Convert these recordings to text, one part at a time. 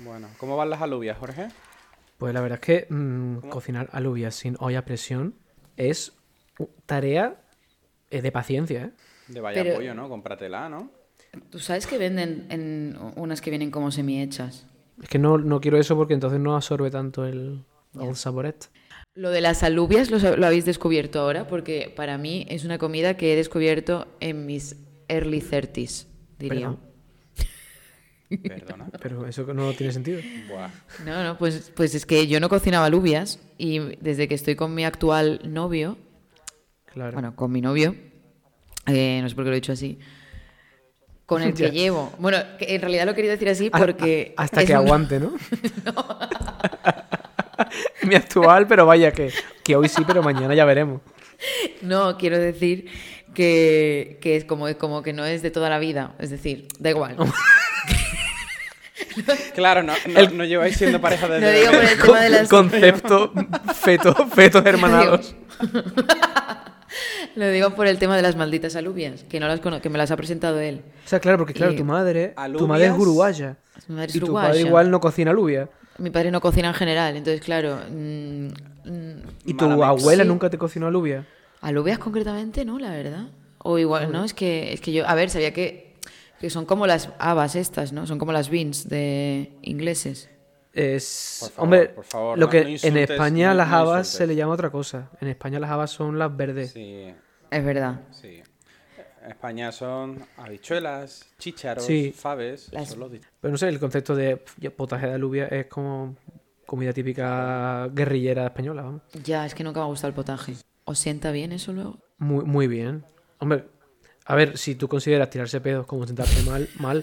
Bueno, ¿cómo van las alubias, Jorge? Pues la verdad es que mm, cocinar alubias sin olla a presión es tarea eh, de paciencia, ¿eh? De vaya Pero- pollo, ¿no? Cómpratela, ¿no? Tú sabes que venden en unas que vienen como semi-hechas. Es que no, no quiero eso porque entonces no absorbe tanto el, el saboret. Lo de las alubias lo, habéis descubierto ahora porque para mí es una comida que he descubierto en mis early 30s, diría. Perdón. Perdona. Pero eso no tiene sentido. Buah. No, no, pues, pues es que yo no cocinaba alubias y desde que estoy con mi actual novio, Claro. bueno, con mi novio, eh, no sé por qué lo he dicho así, con el que Ya. llevo. Bueno, que en realidad lo quería decir así porque... a- hasta que un- aguante, ¿no? Mi actual, pero vaya que, que hoy sí, pero mañana ya veremos. No, quiero decir que, que es como, como que no es de toda la vida. Es decir, da igual. Claro, no, no, no lleváis siendo pareja desde... No digo por el tema de las... Concepto feto, fetos hermanados. Lo digo por el tema de las malditas alubias, que no las cono- que me las ha presentado él. O sea, claro, porque claro, Y- tu madre, tu madre es uruguaya. Mi madre es Y tu padre igual no cocina alubia. Mi padre no cocina en general, entonces claro, mm, mm, Y tu abuela Sí. nunca te cocinó alubia. alubias concretamente, no, la verdad. O igual, no, es que es que yo, a ver, sabía que, que son como las habas estas, ¿no? Son como las beans de ingleses. Es, Por favor, hombre, por favor, lo no- que no en España no- las habas se le llama otra cosa. En España las habas son las verdes. Sí, Es verdad. sí. En España son habichuelas, chícharos, Sí. faves. Las- son los Pero no sé, el concepto de potaje de alubia es como comida típica guerrillera española, vamos. Ya, es que nunca me ha gustado el potaje. ¿Os sienta bien eso luego? Muy, muy bien. Hombre, a ver, si tú consideras tirarse pedos como sentarte mal, mal.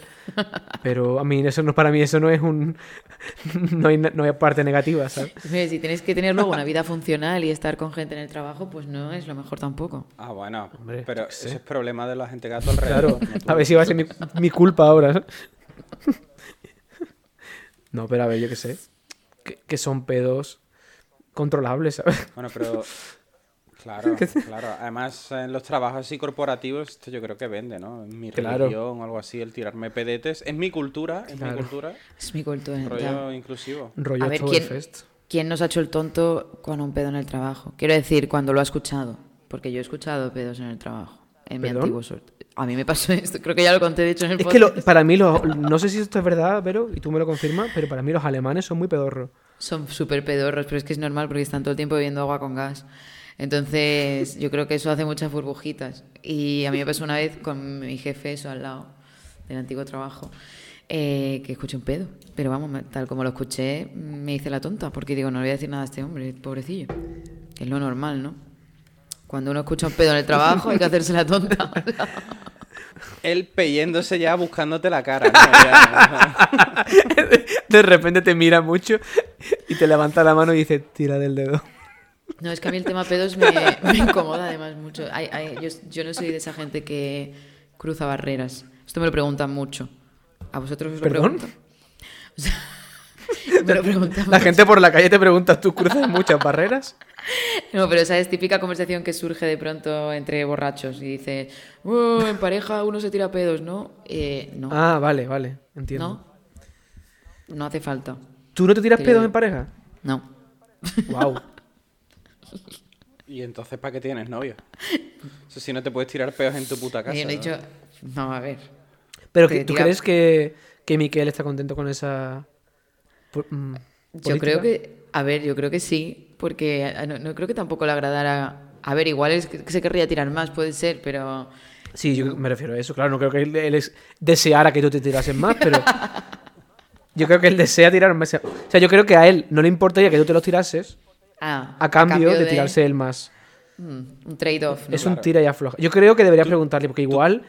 Pero a mí eso no, para mí eso no es un... No hay, no hay parte negativa, ¿sabes? Mire, si tienes que tener luego una vida funcional y estar con gente en el trabajo, pues no es lo mejor tampoco. Ah, bueno. Hombre, pero sé. ese es problema de la gente gato alrededor. Claro, no a ver si va a ser mi, mi culpa ahora. ¿no? No, pero a ver, yo qué sé. Que, que son pedos controlables, ¿sabes? Bueno, pero... Claro, claro. Además, en los trabajos así corporativos, esto yo creo que vende, ¿no? En mi Claro. religión o algo así, el tirarme pedetes. Es mi cultura, es mi Claro. cultura. Es mi cultura. Rollo inclusivo. Rollo A ver, Oktoberfest. ¿Quién nos ha hecho el tonto con un pedo en el trabajo? Quiero decir, cuando lo ha escuchado. Porque yo he escuchado pedos en el trabajo. En mi ¿Perdón? antiguo suerte. A mí me pasó esto. Creo que ya lo conté, de hecho, en el Es que lo- podcast. para mí, los, no sé si esto es verdad, pero, y tú me lo confirmas, pero para mí los alemanes son muy pedorros. Son súper pedorros, pero es que es normal porque están todo el tiempo bebiendo agua con gas. Entonces, yo creo que eso hace muchas burbujitas. Y a mí me pasó una vez con mi jefe, eso al lado del antiguo trabajo, eh, que escuché un pedo. Pero vamos, tal como lo escuché, me hice la tonta, porque digo, no le voy a decir nada a este hombre, pobrecillo. Que es lo normal, ¿no? Cuando uno escucha un pedo en el trabajo, hay que hacerse la tonta. Él peyéndose ya buscándote la cara. De repente te mira mucho y te levanta la mano y dice, tira del dedo. No, es que a mí el tema pedos me, me incomoda además mucho. Yo, yo no soy de esa gente que cruza barreras. Esto me lo preguntan mucho. ¿A vosotros os lo ¿Perdón? preguntan? O sea, me lo preguntan La mucho. gente por la calle te pregunta, ¿tú cruzas muchas barreras? No, pero esa es típica conversación que surge de pronto entre borrachos y dice, "Oh, en pareja uno se tira pedos, ¿no? Eh, no, Ah, vale, vale, entiendo. no, no hace falta. ¿Tú no te tiras pedos en pareja? No. Wow. ¿Y entonces para qué tienes novio? Si no te puedes tirar peos en tu puta casa. Y yo no he dicho, no, a ver. Pero ¿tú crees que, que Miquel está contento con esa... pu- mm, Yo política? creo que, a ver, yo creo que sí, porque a- no, no creo que tampoco le agradara. A ver, igual es que se querría tirar más, puede ser, pero Sí, yo me refiero a eso. Claro, no creo que él, él es deseara que tú te tirases más, pero... Yo creo que él desea tirar más. O sea, yo creo que a él no le importaría que tú te los tirases ah, a cambio, de, tirarse él más. mm, un trade-off. ¿no? Es un tira y afloja. Yo creo que deberías preguntarle, porque igual,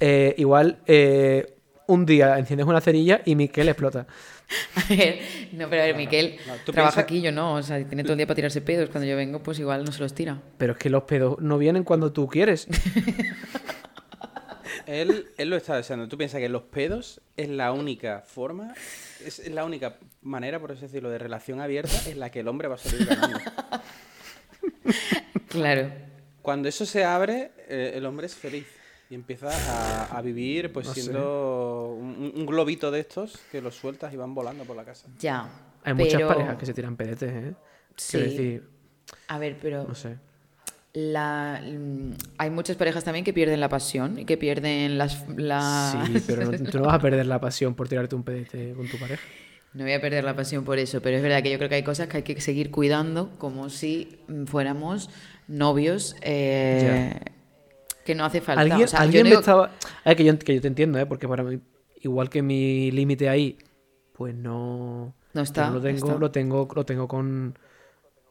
eh, igual eh, un día enciendes una cerilla y Miquel explota. A ver, no, pero a ver, Miquel No, trabaja aquí, yo no, o sea, tiene todo el día para tirarse pedos. Cuando yo vengo, pues igual no se los tira. Pero es que los pedos no vienen cuando tú quieres. Él, él lo está deseando. ¿Tú piensas que los pedos es la única forma, es la única manera, por así decirlo, de relación abierta en la que el hombre va a salir ganando? Claro. Cuando eso se abre, eh, el hombre es feliz. y empiezas a, a vivir pues No siendo un, un globito de estos que los sueltas y van volando por la casa. Ya. Hay muchas parejas que se tiran pedetes, ¿eh? Sí. Quiero decir, A ver, pero no sé. La, mm, hay muchas parejas también que pierden la pasión y que pierden las... la- Sí, pero no- tú no vas a perder la pasión por tirarte un pedete con tu pareja. No voy a perder la pasión por eso, pero es verdad que yo creo que hay cosas que hay que seguir cuidando como si mm, fuéramos novios eh, que no hace falta. Alguien, O sea, yo alguien no me digo- estaba. A ver, que yo, que yo te entiendo, ¿eh? Porque para mí, igual que mi límite ahí, pues no. No está, yo lo tengo, está. lo tengo, lo tengo con.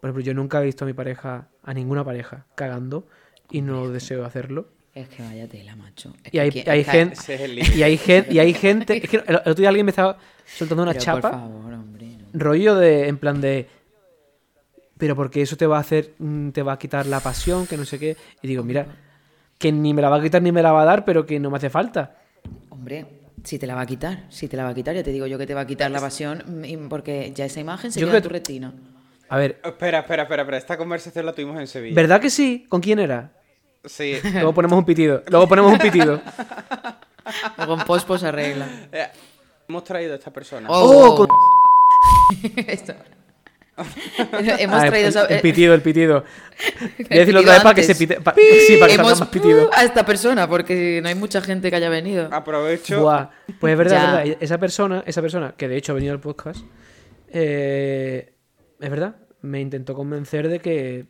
Por ejemplo, yo nunca he visto a mi pareja, a ninguna pareja, cagando y no deseo hacerlo. Es que vaya tela, macho. Es Y que hay, gente. Ese es el límite. Y hay gente. Y hay gente. Es que el, el otro día alguien me estaba soltando una Pero, chapa. Por favor, hombre. no. rollo de, en plan de, pero porque eso te va a hacer, mm, te va a quitar la pasión, que no sé qué. Y digo, mira, que ni me la va a quitar ni me la va a dar, pero que no me hace falta. Hombre, si te la va a quitar, si te la va a quitar, ya te digo yo que te va a quitar la pasión, mm, porque ya esa imagen se Yo queda en tu retina. A ver, Espera, espera, espera, espera. Esta conversación la tuvimos en Sevilla. ¿verdad que sí? ¿Con quién era? Sí. Luego ponemos un pitido. Luego ponemos un pitido. Luego en post pues arregla. Eh, hemos traído a esta persona. Oh, con- Esto. Hemos Ah, traído el, el pitido, el pitido. Voy a decirlo otra vez para que se pite. pa- sí, para que Hemos más pitido. a esta persona, porque no hay mucha gente que haya venido. Aprovecho. Buah. Pues es verdad, verdad. Esa persona, esa persona, que de hecho ha venido al podcast, eh, es verdad, me intentó convencer de que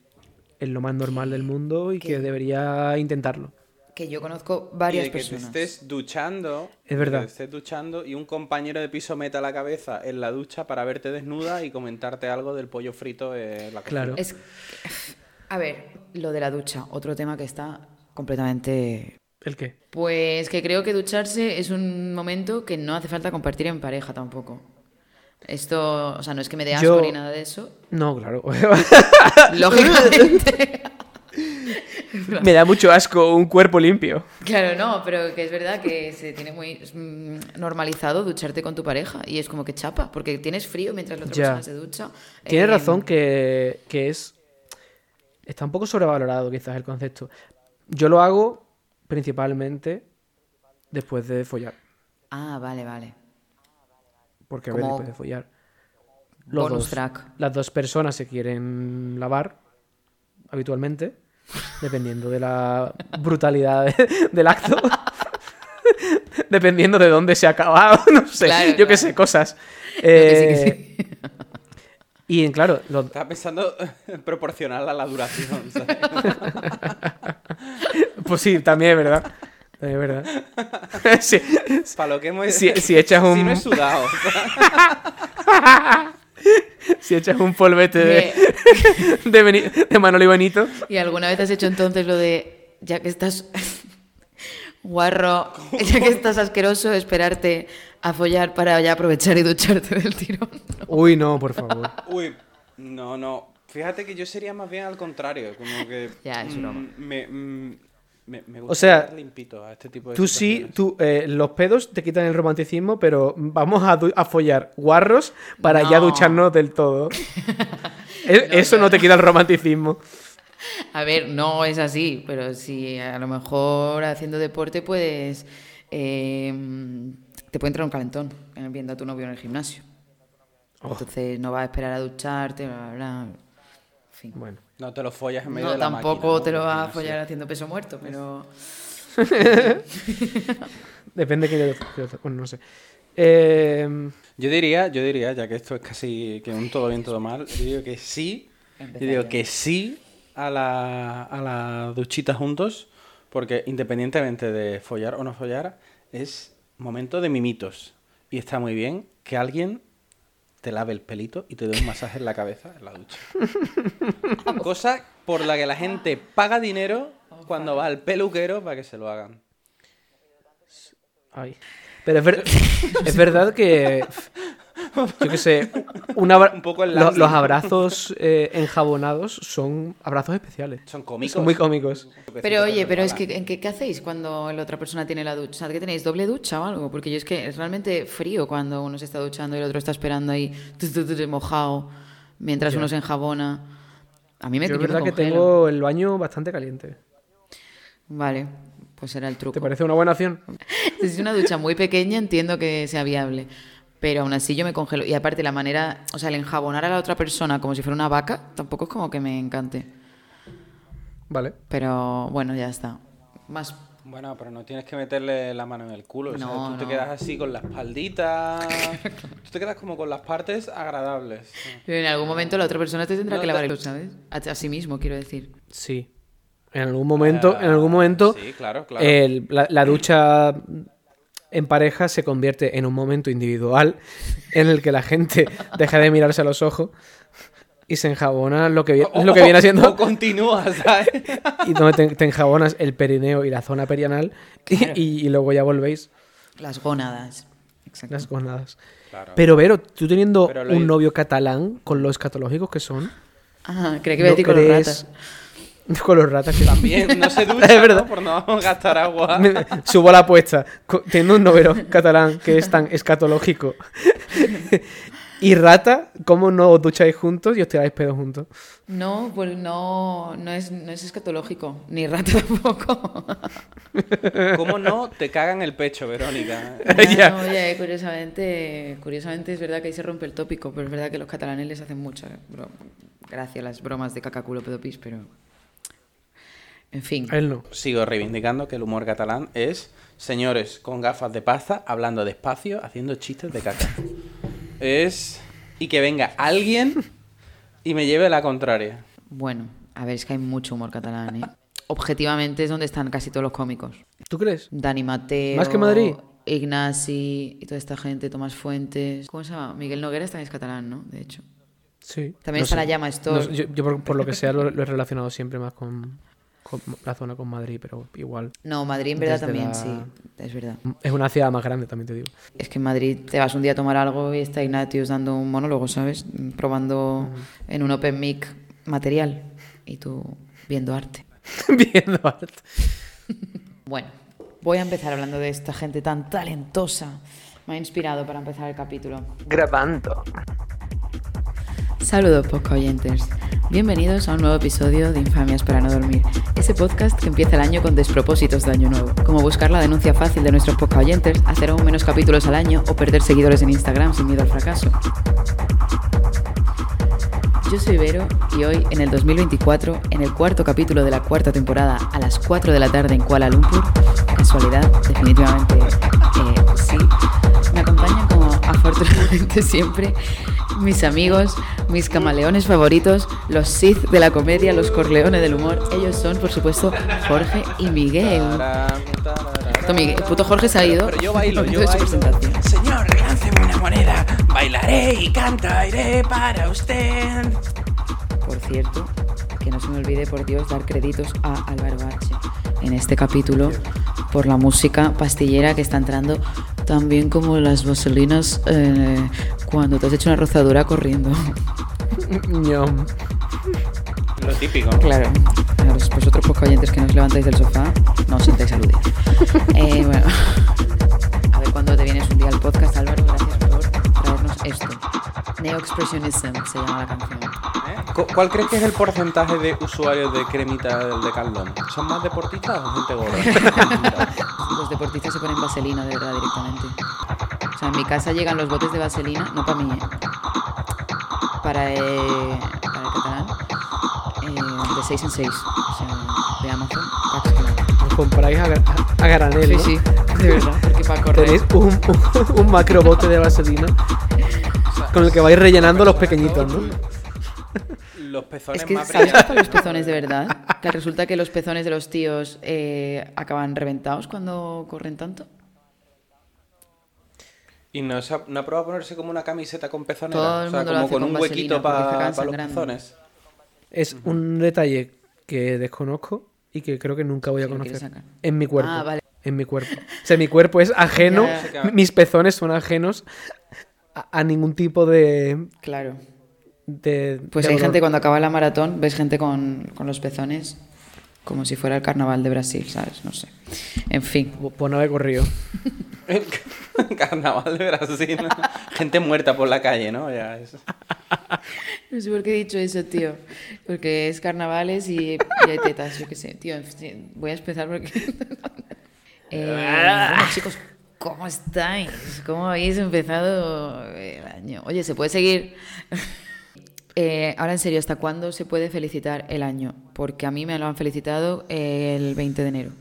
es lo más normal del mundo y que debería intentarlo. Que yo conozco y varias de que personas. te estés duchando. Es verdad. Que te estés duchando y un compañero de piso meta la cabeza en la ducha para verte desnuda y comentarte algo del pollo frito en la cocina. Claro. Es... A ver, lo de la ducha, otro tema que está completamente... ¿El qué? Pues que creo que ducharse es un momento que no hace falta compartir en pareja tampoco. Esto, o sea, no es que me dé asco Yo- ni nada de eso. No, claro. Lógicamente. me da mucho asco un cuerpo limpio. Claro, no, pero que es verdad que se tiene muy mm, normalizado ducharte con tu pareja y es como que chapa, porque tienes frío mientras la otra persona se ducha. Tienes Eh, razón que, que es. Está un poco sobrevalorado, quizás, el concepto. Yo lo hago principalmente después de follar. Ah, vale, vale. Porque, a ver, Como después de follar. bonus dos- track. Las dos personas se quieren lavar habitualmente, dependiendo de la brutalidad de- del acto. dependiendo de dónde se ha acabado, no sé, Claro, yo qué claro. sé, cosas. que sí, que Eh, Y claro, los- Estaba pensando proporcional a la duración. ¿sabes? pues sí, también es verdad. Es verdad. Sí, Para lo que hemos Si- si echas Si un- no he sudado. si echas un polvete de, de, Beni- de Manolo y Benito. ¿Y alguna vez has hecho entonces lo de, ya que estás guarro, ya que estás asqueroso, esperarte a follar para ya aprovechar y ducharte del tirón? Uy, no, por favor. Uy, no, no. Fíjate que yo sería más bien al contrario. Como que. Ya, es mm, broma. Me, mm, me, me gusta O sea, limpito a este tipo de Tú sí, tú, eh, los pedos te quitan el romanticismo, pero vamos a, du- a follar guarros para ya No. ducharnos del todo. E- Eso no te quita el romanticismo. A ver, no es así, pero si a lo mejor haciendo deporte puedes... eh, te puede entrar un calentón viendo a tu novio en el gimnasio. Oh. Entonces no vas a esperar a ducharte, bla, bla, bla. En fin. Bueno, No te lo follas en medio No, de la tampoco máquina, te lo vas a follar haciendo peso muerto, pero... depende que yo, Bueno, no sé. Eh, Yo diría, yo diría, ya que esto es casi que un todo bien, todo mal, yo digo que sí. Yo digo que sí a la, a la duchita juntos, porque independientemente de follar o no follar, es momento de mimitos. Y está muy bien que alguien te lave el pelito y te dé un masaje en la cabeza en la ducha. Cosa por la que la gente paga dinero cuando va al peluquero para que se lo hagan. ay. Pero es, ver- es verdad que. Yo qué sé. un abra- Un poco lo- los abrazos eh, enjabonados son abrazos especiales. Son cómicos. Son muy cómicos. Pero oye, pero es que ¿en qué, qué hacéis cuando la otra persona tiene la ducha? ¿qué tenéis? ¿Doble ducha o algo? Porque yo es que es realmente frío cuando uno se está duchando y el otro está esperando ahí tu, tu, tu, tu, mojado mientras uno se enjabona. A mí me, Yo es verdad que tengo el baño bastante caliente. Vale. Pues era el truco. ¿Te parece una buena opción? Si es una ducha muy pequeña, entiendo que sea viable. Pero aún así yo me congelo. Y aparte la manera, o sea, el enjabonar a la otra persona como si fuera una vaca, tampoco es como que me encante. Vale. Pero bueno, ya está. Más Bueno, pero no tienes que meterle la mano en el culo. o sea, No, tú te quedas así con la espaldita. tú te quedas como con las partes agradables. Pero en algún momento la otra persona te tendrá No que lavar el ¿sabes? A, a sí mismo, quiero decir. Sí. En algún momento, en algún momento, Sí, claro, claro. el- la, la ducha en pareja se convierte en un momento individual en el que la gente deja de mirarse a los ojos y se enjabona lo que, vi- lo que viene O siendo continúa, ¿sabes? y donde te, te enjabonas el perineo y la zona perianal y, Claro. y- y luego ya volvéis Las gónadas. Exacto. las gonadas. Claro. Pero Vero, tú teniendo Pero un novio catalán con lo escatológicos que son, Ah, creía que iba a ¿no decir con los crees- ratas. Con los ratas que También no se ducha Es verdad. ¿no? por no gastar agua. Me- subo la apuesta. Teniendo un novero catalán que es tan escatológico y rata, ¿cómo no os ducháis juntos y os tiráis pedos juntos? No, pues no, no es, no es escatológico. Ni rata tampoco. ¿Cómo no te cagan el pecho, Verónica? Ya. No, oye, curiosamente, curiosamente es verdad que ahí se rompe el tópico, pero es verdad que los catalanes les hacen mucha bro- gracia las bromas de cacaculo pedopis, pero... En fin. Él no. Sigo reivindicando que el humor catalán es señores con gafas de pasta hablando despacio, haciendo chistes de caca. Es. Y que venga alguien y me lleve la contraria. Bueno, a ver, es que hay mucho humor catalán, ¿eh? Objetivamente es donde están casi todos los cómicos. ¿Tú crees? Dani Mateo. ¿Más que Madrid? Ignasi y toda esta gente, Tomás Fuentes. ¿Cómo se llama? Miguel Nogueras también es catalán, ¿no? De hecho. Sí. También está la llama. No sé, yo yo por, por lo que sea lo, lo he relacionado siempre más con, con la zona con Madrid, pero igual. No, Madrid en verdad también, la- sí. Es verdad. Es una ciudad más grande, también te digo. Es que en Madrid te vas un día a tomar algo y está Ignatius dando un monólogo, ¿sabes? Probando en un open mic material y tú viendo arte. Viendo arte. Bueno, voy a empezar hablando de esta gente tan talentosa. Me ha inspirado para empezar el capítulo. Grabando. Saludos, podcast oyentes. Bienvenidos a un nuevo episodio de Infamias para no dormir. Ese podcast que empieza el año con despropósitos de año nuevo. Como buscar la denuncia fácil de nuestros podcast oyentes, hacer aún menos capítulos al año o perder seguidores en Instagram sin miedo al fracaso. Yo soy Vero y hoy, en el 2024, en el cuarto capítulo de la cuarta temporada, a las 4 de la tarde en Kuala Lumpur, casualidad, definitivamente eh, afortunadamente siempre mis amigos, mis camaleones favoritos, los Sith de la comedia, los Corleones del humor. Ellos son, por supuesto, Jorge y Miguel. Miguel- puto Jorge se ha ido. Pero yo bailo, al yo bailo. presentación. Señor, lánceme una moneda. Bailaré y cantaré para usted. Por cierto, que no se me olvide, por Dios, dar créditos a Álvaro H. en este capítulo por la música pastillera que está entrando, también como las vaselinas eh, cuando te has hecho una rozadura corriendo. Ñom. Lo típico. ¿no? Claro, a los, vosotros pocos oyentes que no os levantáis del sofá, no os sintáis aludidos. Eh, bueno, a ver cuándo te vienes un día al podcast, Álvaro, gracias por traernos esto. Neo Expressionism se llama la canción. Cu- ¿Cuál crees que es el porcentaje de usuarios de cremita del Decathlon? ¿Son más deportistas o gente gorda? Los deportistas se ponen vaselina, de verdad, directamente. O sea, en mi casa llegan los botes de vaselina, no para mí, ¿eh? Para, eh, para el catalán, eh, de 6 en 6. O sea, de Amazon, Os compráis a, a granel, Sí, ¿no? sí, de verdad, porque para correr. Tenéis un, un, un macro bote de vaselina con el que vais rellenando los pequeñitos, ¿no? Los pezones Es que, más ¿sabes brillantes. los pezones de verdad? Que resulta que los pezones de los tíos eh, acaban reventados cuando corren tanto. ¿Y no, ha, no ha probado ponerse como una camiseta con el o sea, como hace con con un vaselina huequito para acaban los pezones. Es un detalle que desconozco y que creo que nunca voy a Si conocer. En mi cuerpo. Ah, vale. En mi cuerpo. O sea, mi cuerpo es ajeno, mis pezones son ajenos a, a ningún tipo de... Claro. De Pues de hay olor. gente cuando acaba la maratón, ves gente con, con los pezones como si fuera el carnaval de Brasil, ¿sabes? No sé. En fin. Pues no he corrido. Carnaval de Brasil. Gente muerta por la calle, ¿no? Ya es- No sé por qué he dicho eso, tío. Porque es carnavales y, y hay tetas, yo qué sé. Tío, en fin, voy a empezar porque... Eh, bueno, chicos, ¿cómo estáis? ¿Cómo habéis empezado el año? Oye, ¿se puede seguir? Eh, ahora en serio, ¿hasta cuándo se puede felicitar el año? Porque a mí me lo han felicitado el 20 de enero,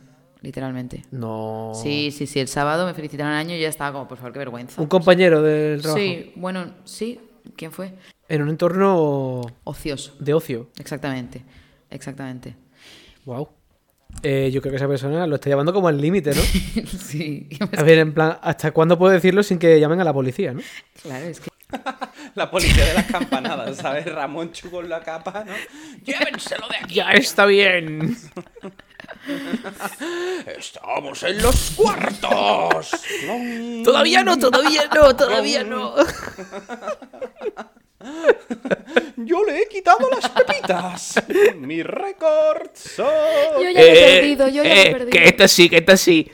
literalmente. No. Sí, sí, sí. El sábado me felicitaron el año y ya estaba como, por favor, qué vergüenza. Un compañero del trabajo. Sí, bueno, sí. ¿Quién fue? En un entorno Ocioso. de ocio. Exactamente. Exactamente. Wow. Eh, yo creo que esa persona lo está llevando como al límite, ¿no? sí. A ver, en plan, ¿hasta cuándo puedo decirlo sin que llamen a la policía, no? Claro, es que. La policía de las campanadas, ¿sabes? Ramón Chu con la capa, ¿no? ¡Llévenselo de aquí! Ya está bien. ¡Estamos en los cuartos! Todavía no, todavía no, todavía no. ¡Yo le he quitado las pepitas! ¡Mi récord son... Yo ya lo he perdido, yo ya lo he perdido. Eh, Que esta sí, que esta sí.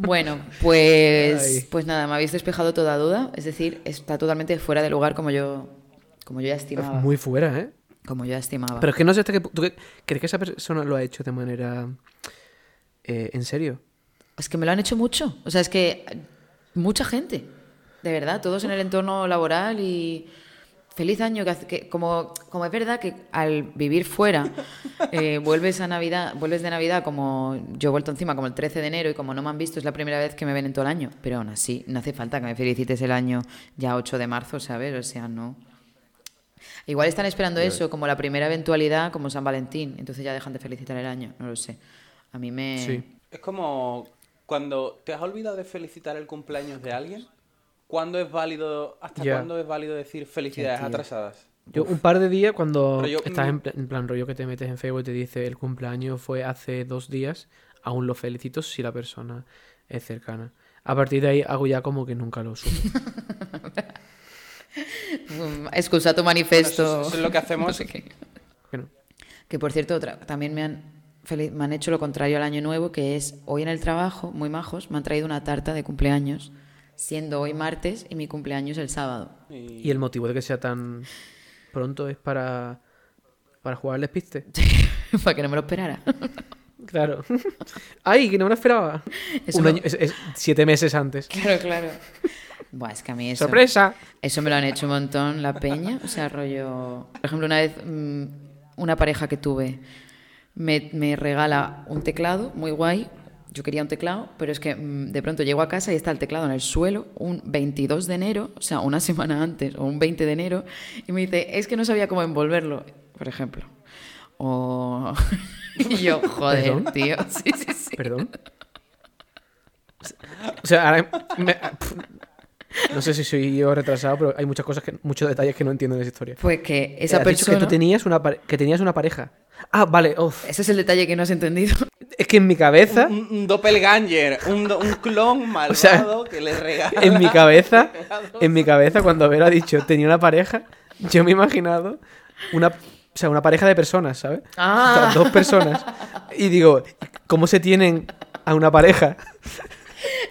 Bueno, pues. Pues nada, me habéis despejado toda duda. Es decir, está totalmente fuera de lugar como yo. Como yo ya estimaba. Muy fuera, ¿eh? Como yo ya estimaba. Pero es que no sé hasta qué pu- ¿Tú qué- crees que esa persona lo ha hecho de manera. eh, en serio? Es que me lo han hecho mucho. O sea, es que mucha gente, de verdad, todos en el entorno laboral y feliz año. Que, hace- que como, como es verdad que al vivir fuera eh, vuelves a Navidad, vuelves de Navidad como yo he vuelto encima como el 13 de enero y como no me han visto es la primera vez que me ven en todo el año. Pero aún así, no hace falta que me felicites el año ya 8 de marzo, ¿sabes? O sea, no. Igual están esperando eso como la primera eventualidad como San Valentín, entonces ya dejan de felicitar el año, no lo sé. A mí me... Sí. Es como cuando te has olvidado de felicitar el cumpleaños de alguien. ¿Cuándo es válido, hasta cuándo es válido decir felicidades atrasadas? Yo, un par de días cuando yo- estás en, pla- en plan rollo que te metes en Facebook y te dice el cumpleaños fue hace dos días, aún lo felicito si la persona es cercana. A partir de ahí hago ya como que nunca lo supe. Mm, Excusa tu manifiesto. Bueno, eso- eso es lo que hacemos. No sé qué. Que no. Que por cierto, otra- también me han, me han hecho lo contrario al año nuevo, que es hoy en el trabajo, muy majos, me han traído una tarta de cumpleaños, siendo hoy martes y mi cumpleaños el sábado. Y- el motivo de que sea tan pronto es para, para jugar al despiste. Para que no me lo esperara. Claro. ¡Ay, que no me lo esperaba! Eso Un no- año, es, es siete meses antes. claro, claro. Buah, es que a mí eso... ¡Sorpresa! Eso me lo han hecho un montón la peña. O sea, rollo. Por ejemplo, una vez mm, una pareja que tuve me, me regala un teclado muy guay. Yo quería un teclado, pero es que mm, de pronto llego a casa y está el teclado en el suelo un 22 de enero, o sea, una semana antes, o un 20 de enero, y me dice, es que no sabía cómo envolverlo, por ejemplo. O. y yo, joder, ¿Perdón? tío. Sí, sí, sí. Perdón. O sea, ahora me- no sé si soy yo retrasado, pero hay muchas cosas, que, muchos detalles que no entiendo de esa historia. Pues que esa Has dicho persona. que tú tenías una, que tenías una pareja. Ah, vale. uf. Ese es el detalle que no has entendido. Es que en mi cabeza, Un, un doppelganger, un, do- un clon malvado sea, que le regala. en mi cabeza, en mi cabeza, cuando Vera ha dicho tenía una pareja, yo me he imaginado una, o sea, una pareja de personas, ¿sabes? Ah. O sea, dos personas. Y digo, ¿cómo se tienen a una pareja?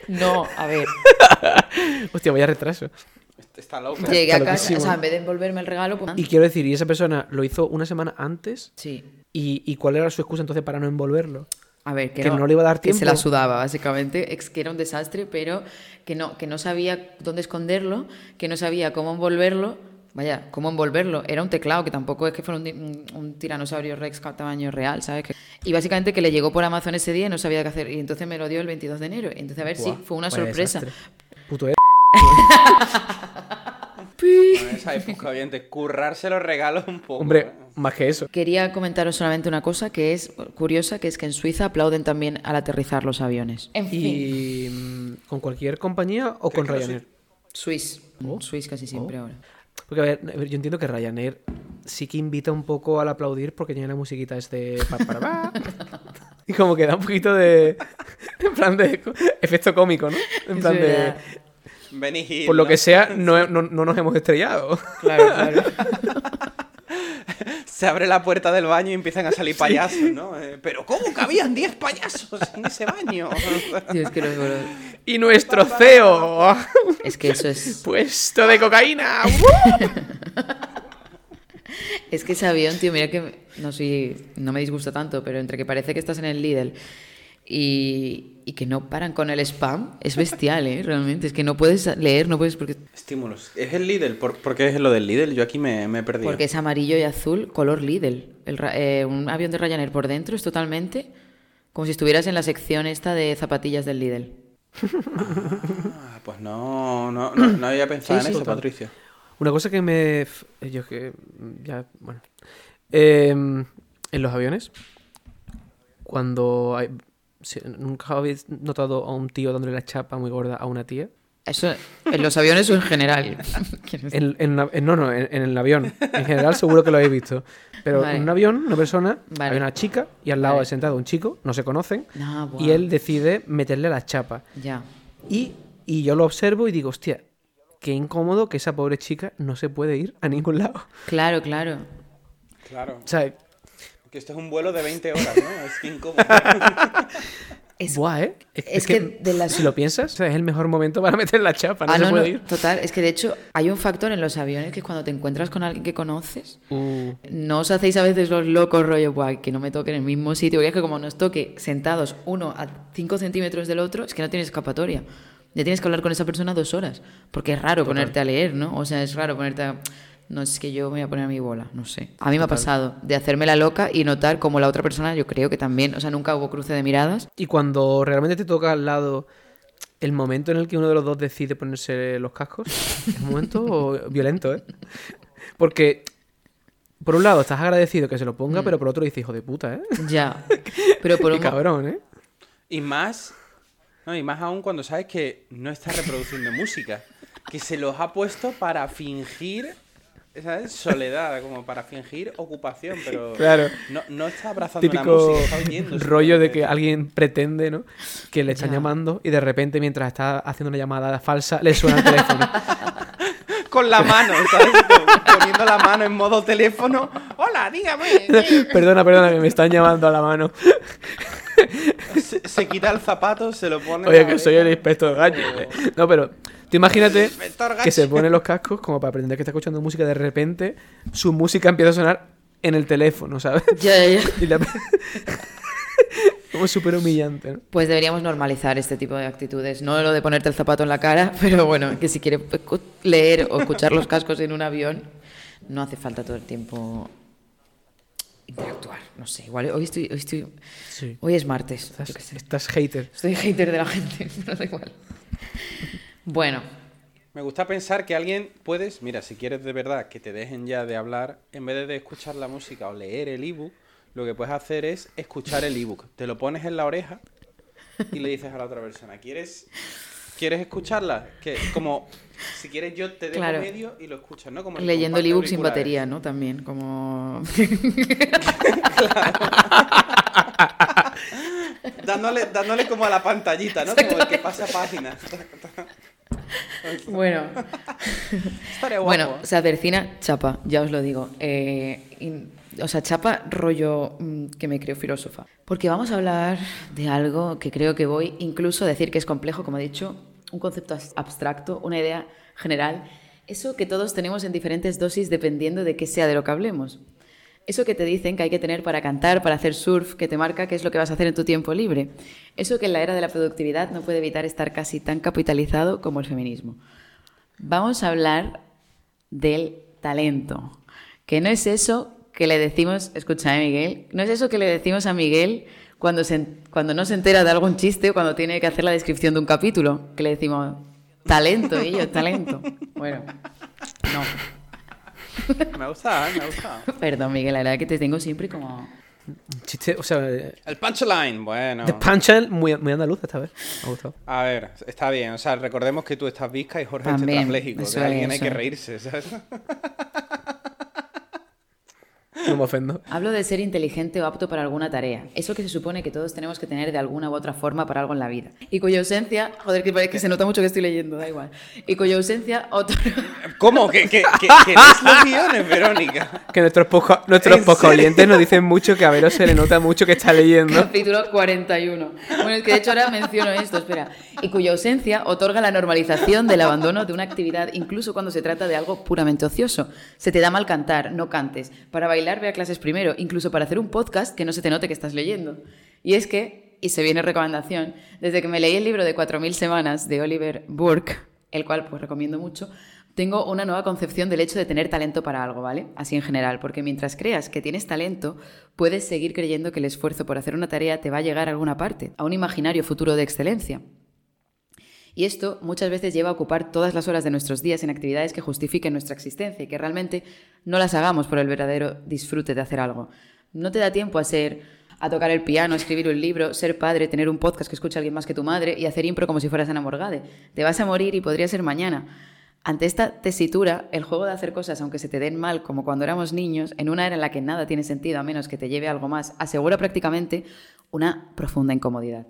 No, a ver. Hostia, vaya retraso. Está loco. Llegué a Está casa, loquísimo. o sea, en vez de envolverme el regalo, pues... Y quiero decir, y esa persona lo hizo una semana antes. Sí. ¿Y, y cuál era su excusa entonces para no envolverlo? A ver, que, Que no le iba a dar Que se la tiempo. sudaba, básicamente. Es que era un desastre, pero que no, que no sabía dónde esconderlo, que no sabía cómo envolverlo. Vaya, cómo envolverlo. Era un teclado, que tampoco es que fuera un, un- un tiranosaurio rex a tamaño real, ¿sabes? Que- y básicamente que le llegó por Amazon ese día y no sabía qué hacer. Y entonces me lo dio el 22 de enero. Y entonces, a ver, sí, Buah, fue una sorpresa. desastre. Puto En esa época, oyentes, currarse los regalos un poco. Hombre, ¿eh? más que eso. Quería comentaros solamente una cosa que es curiosa, que es que en Suiza aplauden también al aterrizar los aviones. En fin. ¿Y mm, con cualquier compañía o con Ryanair? Swiss. Oh. Swiss casi siempre ahora. Porque, a ver, a ver, yo entiendo que Ryanair sí que invita un poco al aplaudir porque tiene la musiquita este... y como que da un poquito de... En plan de... Efecto cómico, ¿no? En plan de... Benny Hill, Por lo ¿no? que sea, no, no, no nos hemos estrellado. Claro, claro. se abre la puerta del baño y empiezan a salir payasos, ¿no? Eh, Pero ¿cómo cabían 10 payasos en ese baño? Es que los- los- Y nuestro CEO, es que eso es. puesto de cocaína. Es que ese avión, tío, mira que no soy, no me disgusta tanto, pero entre que parece que estás en el Lidl y, y que no paran con el spam, es bestial, ¿eh? Realmente, es que no puedes leer, no puedes porque, Estímulos. ¿Es el Lidl? ¿Por, por qué es lo del Lidl? Yo aquí me, me he perdido. porque es amarillo y azul, color Lidl. El eh, un avión de Ryanair por dentro es totalmente como si estuvieras en la sección esta de zapatillas del Lidl. Ah, pues no, no, no, no había pensado Sí, en sí. eso, Patricio. Una cosa que me... f- Yo que... Ya, bueno. Em, en los aviones, cuando hay... si- ¿Nunca habéis notado a un tío dándole la chapa muy gorda a una tía? Eso en los aviones o en general. En, en la- en- no, no, en, en el avión. En general seguro que lo habéis visto. Pero Vale. en un avión, una persona, Vale. hay una chica y al lado Vale. hay sentado un chico, no se conocen, Ah, y él decide meterle la chapa. Ya. Y, y yo lo observo y digo, hostia, qué incómodo que esa pobre chica no se puede ir a ningún lado. Claro, claro. Claro. O sea, Que esto es un vuelo de 20 horas, ¿no? Es que incómodo. Es, buah, ¿eh? es que de las- Si lo piensas, o sea, es el mejor momento para meter la chapa, no Ah, se no, puede no, ir. total. Es que de hecho hay un factor en los aviones que es cuando te encuentras con alguien que conoces, Uh, no os hacéis a veces los locos rollo, "Buah, que no me toque en el mismo sitio. Porque es que como nos toque sentados uno a 5 centímetros del otro, es que no tienes escapatoria. Ya tienes que hablar con esa persona dos horas. Porque es raro ponerte a leer, ¿no? O sea, es raro ponerte a... No es que yo me voy a poner a mi bola, no sé. A mí me ha pasado de hacerme la loca y notar como la otra persona, yo creo que también, o sea, nunca hubo cruce de miradas. Y cuando realmente te toca al lado el momento en el que uno de los dos decide ponerse los cascos, es un momento violento, ¿eh? Porque, por un lado, estás agradecido que se lo Mm. ponga, pero por otro dices, hijo de puta, ¿eh? Ya. Pero por Qué un cabrón, ¿eh? Y más, no, y más aún cuando sabes que no está reproduciendo música. Que se los ha puesto para fingir, ¿sabes? Soledad, como para fingir ocupación, pero Claro. no, no está abrazando Típico música, está oyendo. rollo de que alguien pretende, ¿no? Que le están Ya. llamando y de repente, mientras está haciendo una llamada falsa, le suena el teléfono. Con la mano, ¿sabes? Poniendo la mano en modo teléfono. Hola, dígame. perdona, perdona, que me están llamando a la mano. Se, se quita el zapato, se lo pone. Oye, la que soy el inspector Gacho. No, pero tú imagínate que se pone los cascos como para pretender que está escuchando música. De repente, su música empieza a sonar en el teléfono, ¿sabes? Ya, ya, ya. Y la- como súper humillante, ¿no? Pues deberíamos normalizar este tipo de actitudes. No lo de ponerte el zapato en la cara, pero bueno, que si quieres leer o escuchar los cascos en un avión, no hace falta todo el tiempo interactuar. No sé, igual hoy estoy, hoy estoy, Sí. hoy es martes. Estás, hater. Estoy hater de la gente, pero da igual. Bueno, Me gusta pensar que alguien puedes, mira, si quieres de verdad que te dejen ya de hablar, en vez de escuchar la música o leer el ebook, lo que puedes hacer es escuchar el ebook. Te lo pones en la oreja y le dices a la otra persona, ¿quieres, ¿quieres escucharla? Que como si quieres yo te dejo Claro. medio y lo escuchas, ¿no? Como leyendo el ebook sin batería, ¿no? También, como... Dándole, dándole como a la pantallita, ¿no? Como el que pasa páginas. bueno. Estaría guapo. Bueno, se avecina chapa, ya os lo digo. Eh, in- o sea, chapa rollo mm, que me creo filósofa. Porque vamos a hablar de algo que creo que voy incluso a decir que es complejo, como he dicho, un concepto abstracto, una idea general. Eso que todos tenemos en diferentes dosis dependiendo de qué sea de lo que hablemos. Eso que te dicen que hay que tener para cantar, para hacer surf, que te marca qué es lo que vas a hacer en tu tiempo libre. Eso que en la era de la productividad no puede evitar estar casi tan capitalizado como el feminismo. Vamos a hablar del talento, que no es eso que le decimos, escucha, ¿eh, Miguel, no es eso que le decimos a Miguel cuando, se, cuando no se entera de algún chiste o cuando tiene que hacer la descripción de un capítulo, que le decimos, talento, yo, talento. Bueno, no. Me ha gustado, ¿eh? me ha gustado. Perdón, Miguel, la verdad que te tengo siempre como... Chiste, o sea, eh, El punchline, bueno. The Punchline, muy, muy andaluz esta vez. Me ha gustado. A ver, está bien. O sea, recordemos que tú estás visca y Jorge También, es eso De alguien es, hay que es. reírse, ¿sabes? No me ofendo. Hablo de ser inteligente o apto para alguna tarea. Eso que se supone que todos tenemos que tener de alguna u otra forma para algo en la vida. Y cuya ausencia... Joder, que, que se nota mucho que estoy leyendo, da igual. Y cuya ausencia otorga... ¿Cómo? ¿Que, que, que, que lees los guiones, Verónica? Que nuestros poca, nuestros ¿En poca serio? oyentes nos dicen mucho que a Vero se le nota mucho que está leyendo. Capítulo 41. Bueno, es que de hecho ahora menciono esto, espera. Y cuya ausencia otorga la normalización del abandono de una actividad, incluso cuando se trata de algo puramente ocioso. Se te da mal cantar, no cantes. Para bailar, ve a clases primero. Incluso para hacer un podcast que no se te note que estás leyendo. Y es que, y se viene recomendación, desde que me leí el libro de 4.000 semanas de Oliver Burke, el cual pues recomiendo mucho, tengo una nueva concepción del hecho de tener talento para algo, ¿vale? Así en general, porque mientras creas que tienes talento, puedes seguir creyendo que el esfuerzo por hacer una tarea te va a llegar a alguna parte, a un imaginario futuro de excelencia. Y esto muchas veces lleva a ocupar todas las horas de nuestros días en actividades que justifiquen nuestra existencia y que realmente no las hagamos por el verdadero disfrute de hacer algo. No te da tiempo a ser a tocar el piano, escribir un libro, ser padre, tener un podcast que escuche alguien más que tu madre y hacer impro como si fueras Ana Morgade. Te vas a morir y podría ser mañana. Ante esta tesitura, el juego de hacer cosas, aunque se te den mal, como cuando éramos niños, en una era en la que nada tiene sentido a menos que te lleve algo más, asegura prácticamente una profunda incomodidad.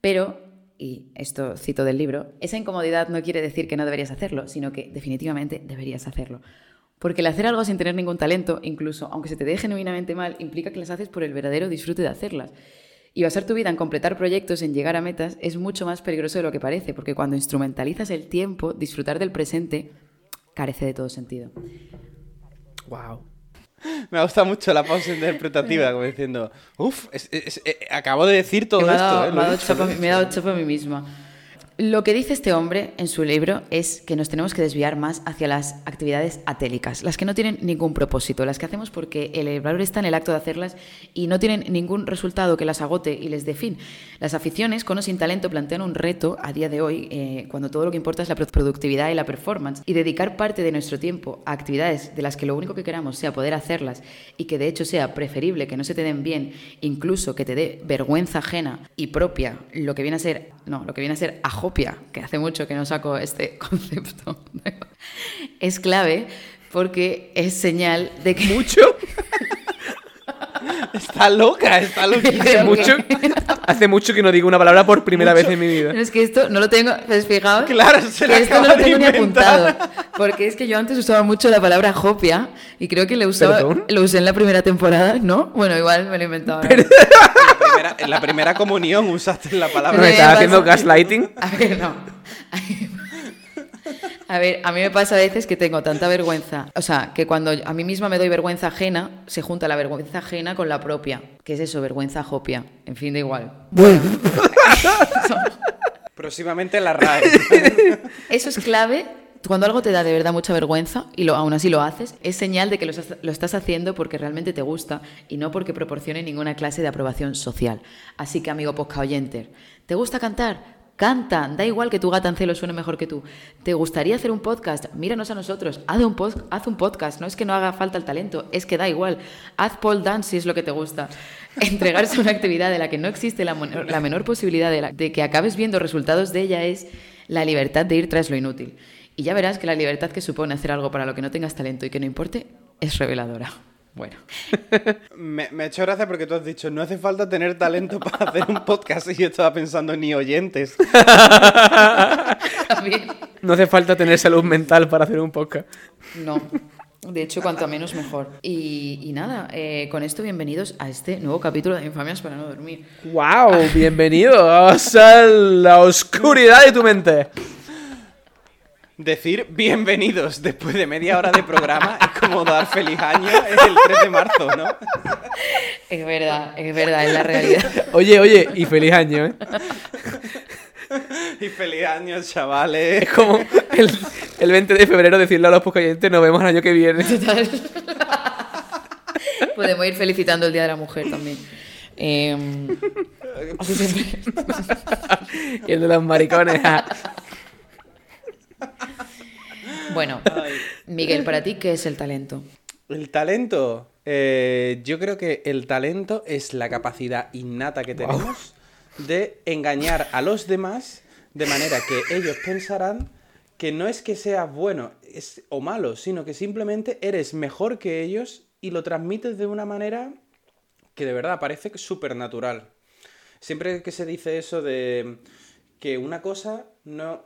Pero, y esto cito del libro, esa incomodidad no quiere decir que no deberías hacerlo, sino que definitivamente deberías hacerlo. Porque el hacer algo sin tener ningún talento, incluso aunque se te dé genuinamente mal, implica que las haces por el verdadero disfrute de hacerlas. Y basar tu vida en completar proyectos, en llegar a metas, es mucho más peligroso de lo que parece, porque cuando instrumentalizas el tiempo, disfrutar del presente carece de todo sentido. Wow. Me gusta mucho la pausa interpretativa, como diciendo, uff, acabo de decir todo me, esto. dado, ¿eh? me he dado chapa- me he dado dicho. chapa a mí misma. Lo que dice este hombre en su libro es que nos tenemos que desviar más hacia las actividades atélicas, las que no tienen ningún propósito, las que hacemos porque el valor está en el acto de hacerlas y no tienen ningún resultado que las agote y les dé fin. Las aficiones, con o sin talento, plantean un reto a día de hoy, eh, cuando todo lo que importa es la pro- productividad y la performance, y dedicar parte de nuestro tiempo a actividades de las que lo único que queramos sea poder hacerlas y que de hecho sea preferible que no se te den bien, incluso que te dé vergüenza ajena y propia, lo que viene a ser, no, lo que viene a ser ajopia, que hace mucho que no saco este concepto, es clave porque es señal de que ¿Mucho? Está loca, está loquísima. Que- ¿Mucho? Hace mucho que no digo una palabra por primera vez en mi vida. Es que esto no lo tengo, ¿has fijado? Claro, se la esto no lo tengo ni apuntado. Porque es que yo antes usaba mucho la palabra jopia y creo que le usaba, ¿Perdón? lo usé en la primera temporada, ¿no? Bueno, igual me lo he inventado. ahora. En la primera, en la primera comunión usaste la ¿Me palabra. Me estás haciendo gaslighting? A ver, no. A ver, a mí me pasa a veces que tengo tanta vergüenza. O sea, que cuando a mí misma me doy vergüenza ajena, se junta la vergüenza ajena con la propia. ¿Qué es eso? Vergüenza jopia. En fin, da igual. Próximamente la RAE. Eso es clave. Cuando algo te da de verdad mucha vergüenza y lo, aún así lo haces, es señal de que lo, estás- lo estás haciendo porque realmente te gusta y no porque proporcione ninguna clase de aprobación social. Así que, amigo posca oyenter, ¿te gusta cantar? Canta, da igual que tu gatancelo suene mejor que tú. ¿Te gustaría hacer un podcast? Míranos a nosotros, haz un, pos- haz un podcast. No es que no haga falta el talento, es que da igual. Haz pole dance si es lo que te gusta. Entregarse a una actividad de la que no existe la, menor posibilidad de que acabes viendo resultados de ella es la libertad de ir tras lo inútil. Y ya verás que la libertad que supone hacer algo para lo que no tengas talento y que no importe es reveladora. Bueno, Me, me ha hecho gracia porque tú has dicho, no hace falta tener talento para hacer un podcast. Y yo estaba pensando, ni oyentes. también No hace falta tener salud mental para hacer un podcast. no. De hecho, cuanto menos mejor. Y, y nada, eh, con esto bienvenidos a este nuevo capítulo de Infamias para no dormir. ¡Wow! Bienvenidos a la oscuridad de tu mente. Decir bienvenidos después de media hora de programa es como dar feliz año el 3 de marzo, ¿no? Es verdad, es verdad, es la realidad. Oye, oye, y feliz año, ¿eh? Y feliz año, chavales. Es como el, el 20 de febrero decirle a los oyentes nos vemos el año que viene. Total. Podemos ir felicitando el Día de la Mujer también. Eh, así siempre. Y el de los maricones. Bueno, Miguel, para ti, ¿qué es el talento? El talento. eh, yo creo que el talento es la capacidad innata que tenemos de engañar a los demás de manera que ellos pensarán que no es que seas bueno es, o malo, sino que simplemente eres mejor que ellos y lo transmites de una manera que de verdad parece súper natural. Siempre que se dice eso de que una cosa no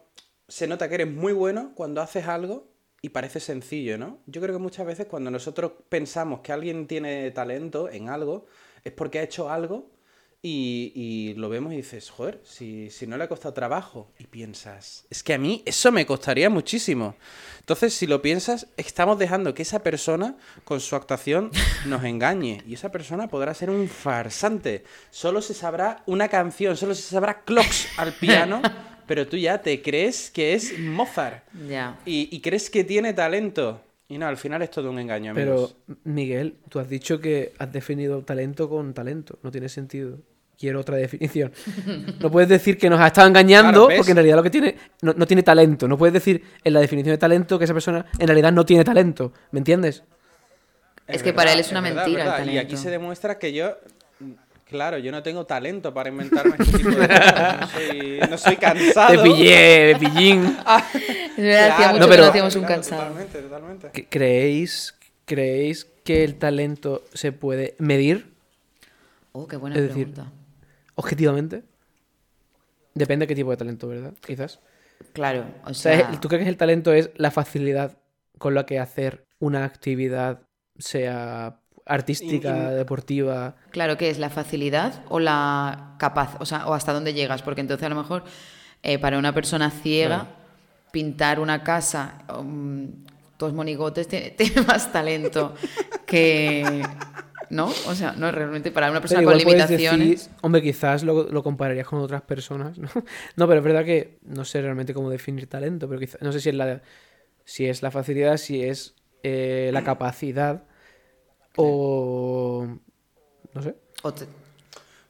se nota que eres muy bueno cuando haces algo y parece sencillo, ¿no? Yo creo que muchas veces cuando nosotros pensamos que alguien tiene talento en algo, es porque ha hecho algo y, y lo vemos y dices, joder, si, si no le ha costado trabajo. Y piensas, es que a mí eso me costaría muchísimo. Entonces, si lo piensas, estamos dejando que esa persona, con su actuación, nos engañe. Y esa persona podrá ser un farsante. Solo se sabrá una canción, solo se sabrá clocks al piano, pero tú ya te crees que es Mozart. Ya. Y, y crees que tiene talento. Y no, al final es todo un engaño, amigos. Pero, Miguel, tú has dicho que has definido talento con talento. No tiene sentido. Quiero otra definición. No puedes decir que nos ha estado engañando porque en realidad lo que tiene no, no tiene talento. No puedes decir en la definición de talento que esa persona en realidad no tiene talento. ¿Me entiendes? Es que para él es una mentira el Y talento. aquí se demuestra que yo, claro, yo no tengo talento para inventarme este tipo de cosas. No soy, no soy cansado. Te pillé, pillín. Verdad, hacía mucho No, que pero- no hacíamos un claro, cansado. Totalmente, totalmente. ¿Que- ¿Creéis, ¿Creéis que el talento se puede medir Oh, qué buena Es decir, pregunta. objetivamente? Depende de qué tipo de talento, ¿verdad? Quizás. Claro, o sea, ¿tú crees que el talento es la facilidad con la que hacer una actividad, sea artística, In- in- deportiva? claro que es la facilidad o la capaz, o sea, o hasta dónde llegas, porque entonces a lo mejor eh, para una persona ciega pintar una casa, um, dos monigotes tiene, tiene más talento que ¿no? O sea, no realmente para una persona con limitaciones. decir- hombre, quizás lo, lo compararías con otras personas, ¿no? No, pero es verdad que no sé realmente cómo definir talento, pero quizás, no sé si es la, si es la facilidad, si es eh, la capacidad o... no sé. o te-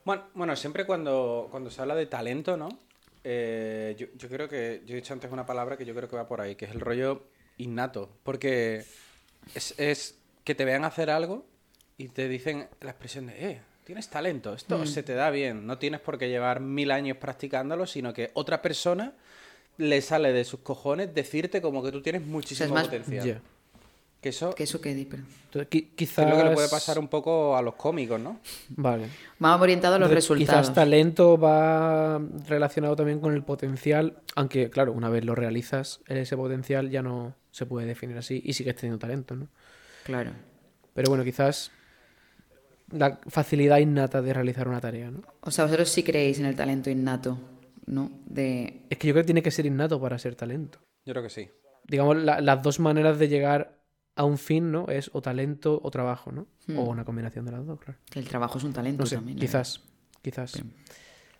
Bueno, bueno, siempre cuando, cuando se habla de talento, ¿no? Eh, yo, yo creo que, yo he dicho antes una palabra que yo creo que va por ahí, que es el rollo innato. Porque es, es que te vean hacer algo y te dicen la expresión de, eh, tienes talento, esto se te da bien. No tienes por qué llevar mil años practicándolo, sino que otra persona le sale de sus cojones decirte como que tú tienes muchísimo más- potencial. Que eso que eso que di, perdón. Entonces, quizás... es lo que le puede pasar un poco a los cómicos, ¿no? Vale. Va orientado a los Entonces, resultados. Quizás talento va relacionado también con el potencial, aunque claro, una vez lo realizas, ese potencial ya no se puede definir así y sigues teniendo talento, ¿no? Claro. Pero bueno, quizás la facilidad innata de realizar una tarea, ¿no? O sea, vosotros sí creéis en el talento innato, ¿no? De Es que yo creo que tiene que ser innato para ser talento. Yo creo que sí. Digamos, la- las dos maneras de llegar a un fin, ¿no? Es o talento o trabajo, ¿no? O una combinación de las dos, claro. que el trabajo es un talento No sé, también. ¿eh? quizás, quizás.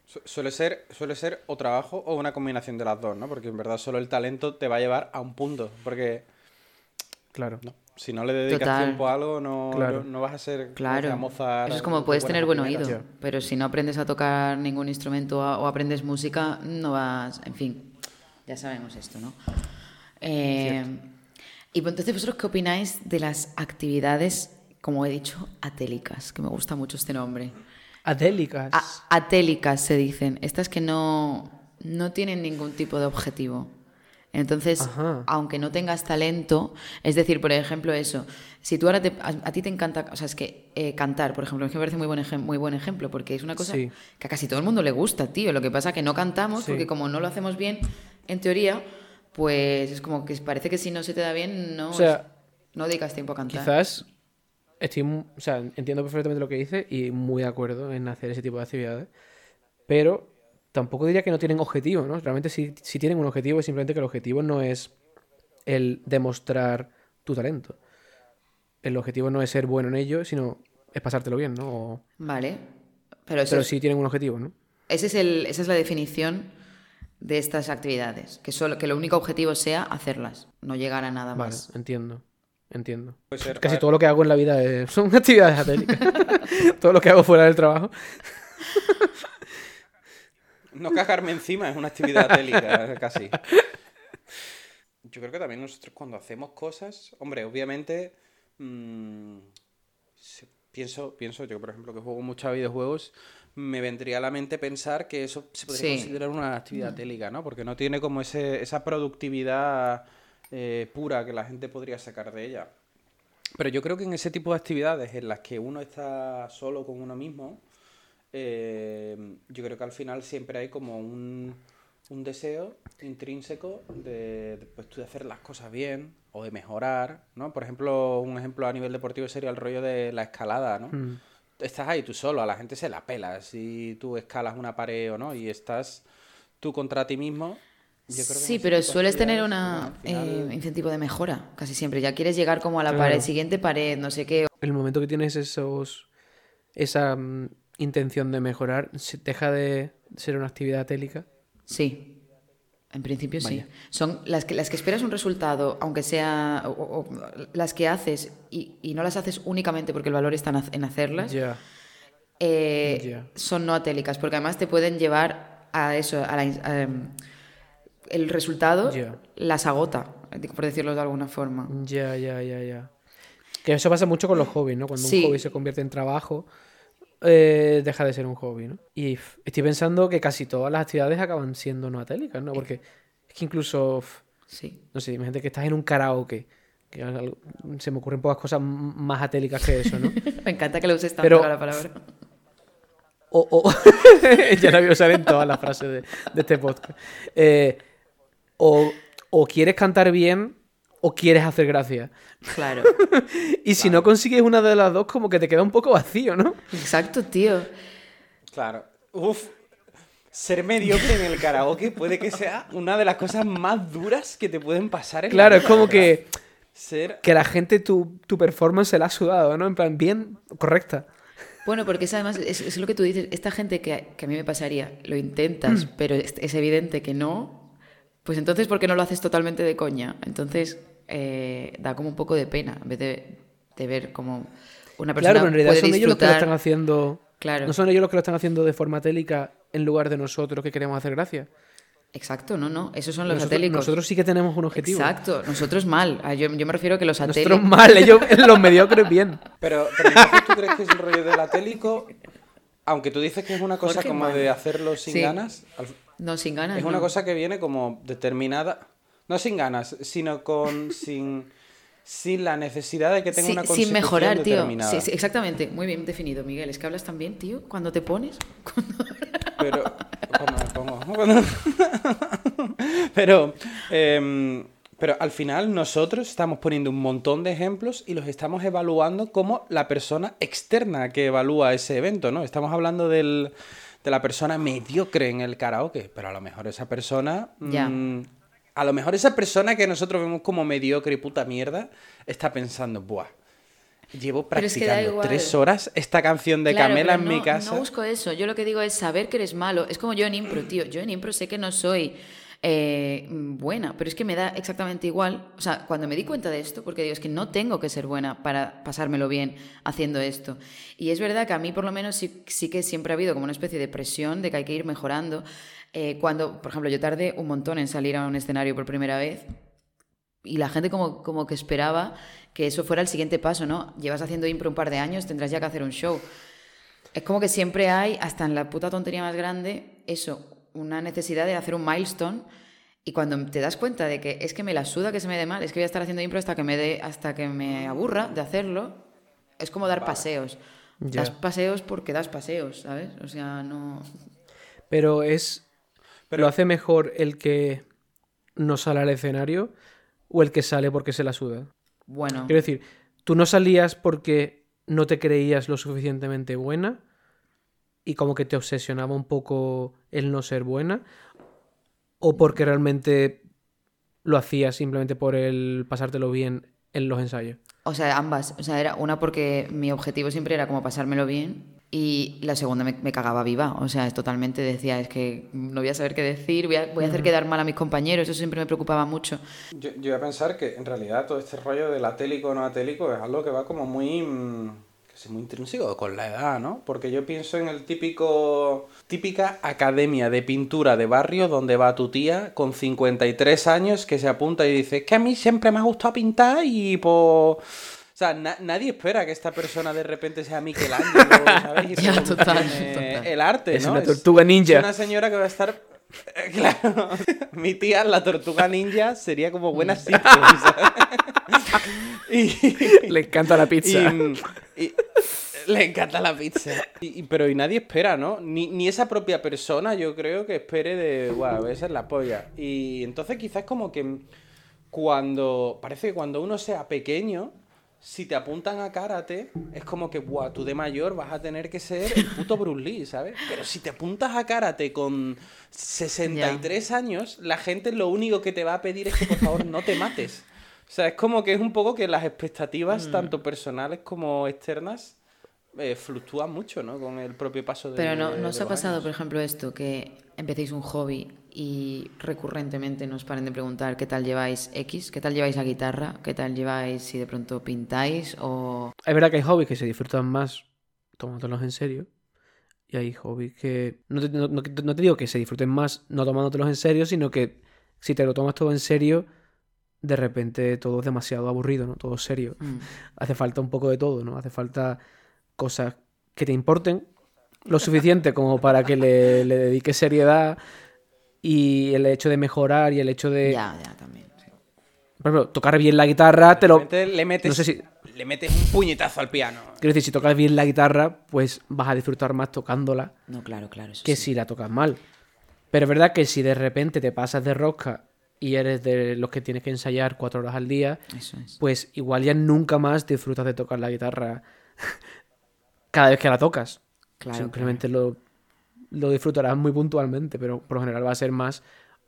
Su- Suele ser, suele ser o trabajo o una combinación de las dos, ¿no? Porque en verdad solo el talento te va a llevar a un punto. Porque Claro. no, si no le dedicas Total. tiempo a algo, no, Claro. no, no vas a ser Claro. Mozart, Eso es como de puedes tener buen oído, pero si no aprendes a tocar ningún instrumento o aprendes música, no vas. En fin, ya sabemos esto, ¿no? Eh, y pues, entonces, ¿vosotros qué opináis de las actividades, como he dicho, atélicas? Que me gusta mucho este nombre. Adélicas. A- atélicas se dicen. Estas que no, no tienen ningún tipo de objetivo. Entonces, Ajá. aunque no tengas talento, es decir, por ejemplo, eso, si tú ahora te- a, a ti te encanta, o sea, es que eh, cantar, por ejemplo, es que me parece muy buen, muy buen ejemplo, porque es una cosa Sí. que a casi todo el mundo le gusta, tío. Lo que pasa que no cantamos, Sí. porque como no lo hacemos bien, en teoría, pues es como que parece que si no se te da bien, no, O sea, no dedicas tiempo a cantar. Quizás estoy, o sea, entiendo perfectamente lo que dice y muy de acuerdo en hacer ese tipo de actividades, pero tampoco diría que no tienen objetivo, ¿no? Realmente sí, sí tienen un objetivo, es simplemente que el objetivo no es el demostrar tu talento. El objetivo no es ser bueno en ello, sino es pasártelo bien, ¿no? O- Vale. Pero, eso pero sí tienen un objetivo, ¿no? Ese es el, esa es la definición de estas actividades, que, solo, que lo único objetivo sea hacerlas, no llegar a nada Vale, más. entiendo. Entiendo. Puede ser, a Casi todo lo que hago en la vida es- son actividades atélicas. todo lo que hago fuera del trabajo. No cagarme encima es una actividad atélica, casi. Yo creo que también nosotros cuando hacemos cosas, hombre, obviamente mm, pienso, pienso, yo por ejemplo que juego mucho a videojuegos, me vendría a la mente pensar que eso se podría Sí. considerar una actividad atélica, ¿no? Porque no tiene como ese, esa productividad eh, pura que la gente podría sacar de ella. Pero yo creo que en ese tipo de actividades en las que uno está solo con uno mismo, eh, yo creo que al final siempre hay como un, un deseo intrínseco de, de, pues, de hacer las cosas bien o de mejorar, ¿no? Por ejemplo, un ejemplo a nivel deportivo sería el rollo de la escalada, ¿no? Mm. Estás ahí tú solo, a la gente se la pela si tú escalas una pared o no y estás tú contra ti mismo. yo creo que Sí, pero sueles tener una al final- eh, incentivo de mejora, casi siempre. Ya quieres llegar como a la Claro. pared, siguiente pared, no sé qué. El momento que tienes esos esa mm, intención de mejorar, se- deja de ser una actividad télica. Sí, en principio sí. Son las que, las que esperas un resultado, aunque sea. o- o- o las que haces y, y no las haces únicamente porque el valor está en hacerlas, Ya. eh, Ya. son no atélicas, porque además te pueden llevar a eso, a la a, em, el resultado Ya. las agota, por decirlo de alguna forma. Ya, ya, ya, ya. Que eso pasa mucho con los hobbies, ¿no? Cuando Sí. un hobby se convierte en trabajo, eh, deja de ser un hobby, ¿no? Y estoy pensando que casi todas las actividades acaban siendo no atélicas, ¿no? Porque es que incluso, Sí. no sé, imagínate que estás en un karaoke. Que algo- se me ocurren pocas cosas más atélicas que eso, ¿no? Me encanta que lo uses tanto Pero- la palabra. O, o- ya la voy a usar en todas las frases de, de este podcast. Eh, o, o quieres cantar bien o quieres hacer gracia. Claro. Y si no consigues una de las dos, como que te queda un poco vacío, ¿no? Exacto, tío. Claro. Uf. Ser mediocre en el karaoke puede que sea una de las cosas más duras que te pueden pasar en la Claro, es vida, como ¿verdad? que, Ser... que la gente tu, tu performance se la ha sudado, ¿no? En plan, bien, correcta. Bueno, porque es además, es, es lo que tú dices, esta gente que, que a mí me pasaría, lo intentas, Mm. pero es, es evidente que no, pues entonces, ¿por qué no lo haces totalmente de coña? Entonces, eh, da como un poco de pena, en vez de, de ver como una persona Claro, pero en realidad puede son ellos los que lo están haciendo. Claro. No son ellos los que lo están haciendo de forma télica en lugar de nosotros que queremos hacer gracia. Exacto, no, no, esos son los Nosotros, atélicos. nosotros sí que tenemos un objetivo. Exacto, nosotros mal. Ah, Yo, yo me refiero a que los Nosotros atélicos... mal, ellos los mediocres bien. Pero, pero entonces tú crees que es el rollo del atélico, aunque tú dices que es una cosa Jorge como mal. de hacerlo sin Sí. ganas, al- No, sin ganas. es una cosa que viene como determinada, no sin ganas, sino con sin, sin la necesidad de que tenga Sí, una sin mejorar, tío. determinada. Sí, sí, exactamente, muy bien definido, Miguel. Es que hablas tan bien, tío, cuando te pones. Pero, cuando me pongo- cuando- pero, em, pero al final nosotros estamos poniendo un montón de ejemplos y los estamos evaluando como la persona externa que evalúa ese evento, ¿no? Estamos hablando del, de la persona mediocre en el karaoke, pero a lo mejor esa persona... Mm, a lo mejor esa persona que nosotros vemos como mediocre y puta mierda está pensando, buah, llevo es que practicando tres horas esta canción de Claro, Camela en mi no- casa. No busco eso. Yo lo que digo es saber que eres malo. Es como yo en impro, tío. Yo en impro sé que no soy eh, buena, pero es que me da exactamente igual. O sea, cuando me di cuenta de esto, porque digo, es que no tengo que ser buena para pasármelo bien haciendo esto. Y es verdad que a mí, por lo menos, sí, sí que siempre ha habido como una especie de presión de que hay que ir mejorando. Eh, cuando, por ejemplo, yo tardé un montón en salir a un escenario por primera vez y la gente como, como que esperaba que eso fuera el siguiente paso, ¿no? Llevas haciendo impro un par de años, tendrás ya que hacer un show. Es como que siempre hay, hasta en la puta tontería más grande, eso, una necesidad de hacer un milestone y cuando te das cuenta de que es que me la suda que se me dé mal, es que voy a estar haciendo impro hasta que me dé, hasta que me aburra de hacerlo, es como dar paseos. Ya. Das paseos porque das paseos, ¿sabes? O sea, no... Pero es. Pero- ¿Lo hace mejor el que no sale al escenario o el que sale porque se la suda? Bueno, Quiero decir, tú no salías porque no te creías lo suficientemente buena y como que te obsesionaba un poco el no ser buena o porque realmente lo hacías simplemente por el pasártelo bien en los ensayos. O sea, ambas. O sea, era una porque mi objetivo siempre era como pasármelo bien y la segunda me, me cagaba viva. O sea, es totalmente decía, es que no voy a saber qué decir, voy a, voy a hacer quedar mal a mis compañeros. Eso siempre me preocupaba mucho. Yo, yo voy a pensar que en realidad todo este rollo del atélico o no atélico es algo que va como muy, mm, que sé, muy intrínseco con la edad, ¿no? Porque yo pienso en el típico, típica academia de pintura de barrio donde va tu tía con 53 años que se apunta y dice, "Es que a mí siempre me ha gustado pintar y pues... O sea, na- nadie espera que esta persona de repente sea Michelangelo, ¿sabes? Y Ya, revolucione total, total. El arte, Es ¿no? una tortuga ninja. Es una señora que va a estar... eh, Claro, mi tía, la tortuga ninja, sería como buena sitcom, ¿sabes? Y, Le encanta la pizza. y- y- le encanta la pizza. Pero y nadie espera, ¿no? Ni, ni esa propia persona, yo creo que espere de, guau, esa es la polla. Y entonces quizás como que cuando, parece que cuando uno sea pequeño, si te apuntan a karate, es como que, guau, tú de mayor vas a tener que ser el puto Bruce Lee, ¿sabes? Pero si te apuntas a karate con 63 años, la gente lo único que te va a pedir es que por favor no te mates. O sea, es como que es un poco que las expectativas, Mm. tanto personales como externas, eh, fluctúan mucho, ¿no? Con el propio paso de Pero no, ¿no os ha pasado, años. por ejemplo, esto, que empecéis un hobby y recurrentemente nos paren de preguntar qué tal lleváis X, qué tal lleváis la guitarra, qué tal lleváis si de pronto pintáis o... Es verdad que hay hobbies que se disfrutan más tomándolos en serio. Y hay hobbies que. No te, no- no- no te digo que se disfruten más no tomándotelos en serio, sino que si te lo tomas todo en serio, de repente todo es demasiado aburrido, ¿no? Todo es serio. Mm, Hace falta un poco de todo, ¿no? Hace falta cosas que te importen lo suficiente como para que le, le dediques seriedad y el hecho de mejorar y el hecho de. Ya, ya, también. sí. Por ejemplo, tocar bien la guitarra, te De lo. repente le metes, no sé si- le metes un puñetazo al piano. Quiero decir, si tocas bien la guitarra, pues vas a disfrutar más tocándola No, claro, claro. Eso que sí. si la tocas mal. Pero es verdad que si de repente te pasas de rosca y eres de los que tienes que ensayar cuatro horas al día, Eso es. pues igual ya nunca más disfrutas de tocar la guitarra cada vez que la tocas. Claro, Simplemente Lo, lo disfrutarás muy puntualmente, pero por lo general va a ser más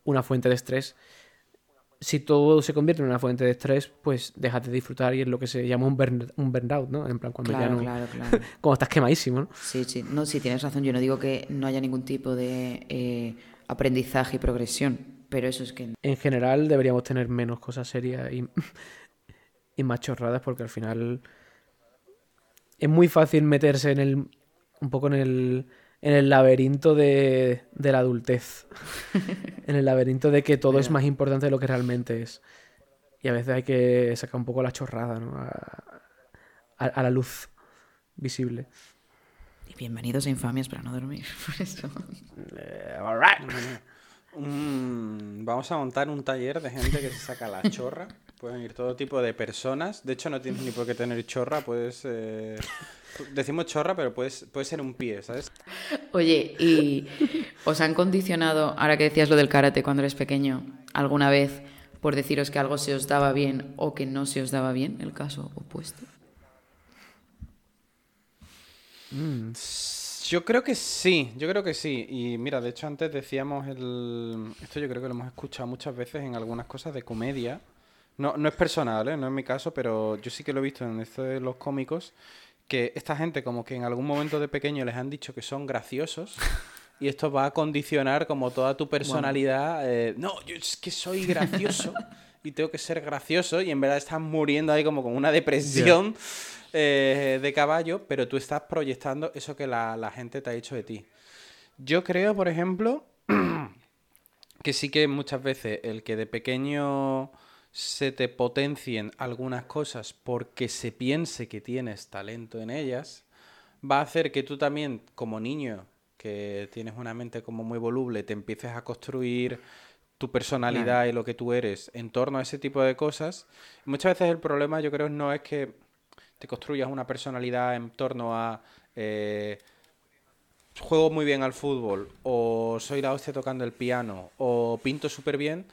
una fuente de estrés. Si todo se convierte en una fuente de estrés, pues dejas de disfrutar y es lo que se llama un, burn- un burnout, ¿no? En plan, cuando ya Claro, no... claro, claro. Cuando estás quemadísimo, ¿no? Sí, sí. No, sí, tienes razón. Yo no digo que no haya ningún tipo de eh, aprendizaje y progresión, pero eso es que... en general deberíamos tener menos cosas serias y, y más chorradas porque al final es muy fácil meterse en el un poco en el en el laberinto de, de la adultez en el laberinto de que todo es más importante de lo que realmente es y a veces hay que sacar un poco la chorrada ¿no? a, a- a la luz visible Y bienvenidos a Infamias para no dormir. Por eso. Eh, all right. Mm, vamos a montar un taller de gente que se saca la chorra. Pueden ir todo tipo de personas. De hecho, no tienes ni por qué tener chorra. Puedes. eh, Decimos chorra, pero puedes, puede ser un pie, ¿sabes? Oye, ¿y os han condicionado, ahora que decías lo del karate cuando eres pequeño, alguna vez por deciros que algo se os daba bien o que no se os daba bien, el caso opuesto? Yo creo que sí, yo creo que sí. Y mira, de hecho antes decíamos el... Esto yo creo que lo hemos escuchado muchas veces en algunas cosas de comedia. No, no es personal, ¿eh? no es mi caso, pero yo sí que lo he visto en esto de los cómicos, que esta gente como que en algún momento de pequeño les han dicho que son graciosos y esto va a condicionar como toda tu personalidad. eh, no, yo es que soy gracioso y tengo que ser gracioso y en verdad estás muriendo ahí como con una depresión eh, de caballo, pero tú estás proyectando eso que la, la gente te ha dicho de ti. Yo creo, por ejemplo, que sí que muchas veces el que de pequeño se te potencien algunas cosas porque se piense que tienes talento en ellas, va a hacer que tú también, como niño, que tienes una mente como muy voluble, te empieces a construir tu personalidad y lo que tú eres en torno a ese tipo de cosas. Muchas veces el problema, yo creo, no es que te construyas una personalidad en torno a eh, juego muy bien al fútbol, o soy la hostia tocando el piano, o pinto súper bien,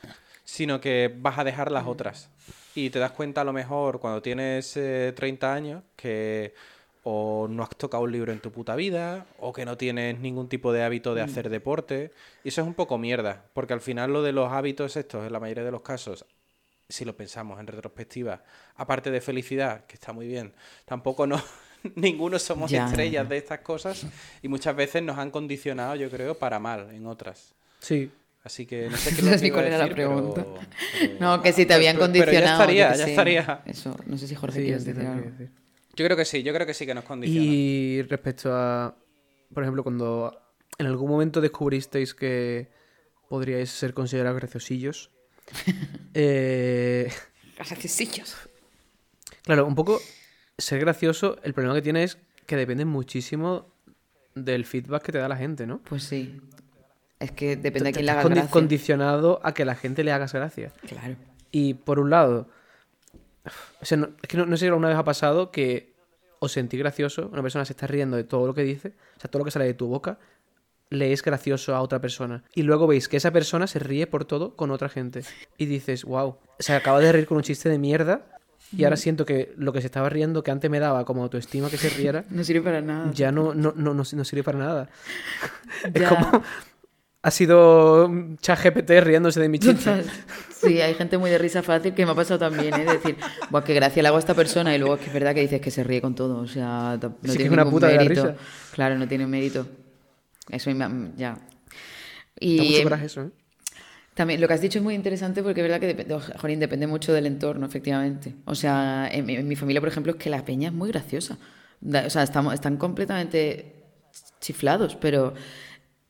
sino que vas a dejar las otras. Y te das cuenta a lo mejor cuando tienes eh, 30 años que o no has tocado un libro en tu puta vida, o que no tienes ningún tipo de hábito de hacer deporte. Y eso es un poco mierda, porque al final lo de los hábitos estos, en la mayoría de los casos, si lo pensamos en retrospectiva, aparte de felicidad, que está muy bien, tampoco no, ninguno somos Ya, estrellas ya. de estas cosas y muchas veces nos han condicionado, yo creo, para mal en otras. Sí, Así que no sé qué No sé cuál era la decir, pregunta. pero- No, que si te habían pero condicionado. ya estaría, ya sé. estaría. Eso, no sé si Jorge sí, quieres decir algo. quieres decir. Yo creo que sí, yo creo que sí que nos condiciona. Y respecto a, por ejemplo, cuando en algún momento descubristeis que podríais ser considerados graciosillos, eh, Graciosillos. claro, un poco ser gracioso, el problema que tiene es que depende muchísimo del feedback que te da la gente, ¿no? Pues sí. Es que depende de quién le haga condi- gracia. condicionado a que la gente le hagas gracia. Claro. Y por un lado, O sea, no, es que no, no sé si alguna vez ha pasado que os sentí gracioso, una persona se está riendo de todo lo que dice, o sea, todo lo que sale de tu boca, le es gracioso a otra persona. Y luego veis que esa persona se ríe por todo con otra gente. Y dices, wow, se acaba de reír con un chiste de mierda. Y ahora siento que lo que se estaba riendo, que antes me daba como autoestima que se riera, No sirve para nada. ya no, no, no, no, no sirve para nada. Es Ya. como. Ha sido ChatGPT riéndose de mi chiste. Sí, hay gente muy de risa fácil que me ha pasado también, ¿eh? De decir, Buah, qué gracia le hago a esta persona y luego es que es verdad que dices que se ríe con todo. O sea, no Sí, que tiene es una puta de la mérito. risa. Claro, no tiene mérito. Eso me- ya. Y mucho eh, coraje eso, ¿eh? también lo que has dicho es muy interesante porque es verdad que depende, jolín, depende mucho del entorno, efectivamente. O sea, en, mi- en mi familia, por ejemplo, es que la peña es muy graciosa. O sea, estamos, están completamente chiflados, pero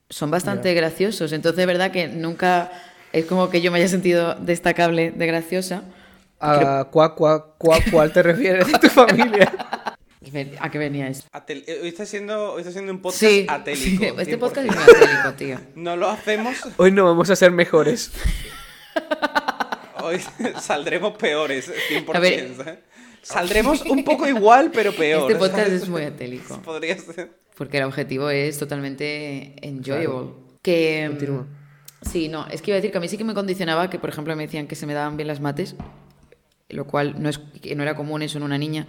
son bastante graciosos. Entonces, es verdad que nunca es como que yo me haya sentido destacable de graciosa. ¿A cuál, cuál, cuál, cuál te refieres de tu familia? ¿A qué venía esto? Atel- eh, Hoy está siendo, hoy está siendo un podcast Sí, atélico. sí, este 100%. podcast es muy atélico, tío. No lo hacemos, Hoy no vamos a ser mejores. hoy saldremos peores, 100%. A ver. Saldremos un poco igual, pero peor. Este podcast ¿sabes? es muy atélico. Podría ser. Porque el objetivo es totalmente enjoyable. Que. Continúa. Sí, no, es que iba a decir que a mí sí que me condicionaba que, por ejemplo, me decían que se me daban bien las mates, lo cual no, es, que no era común eso en una niña.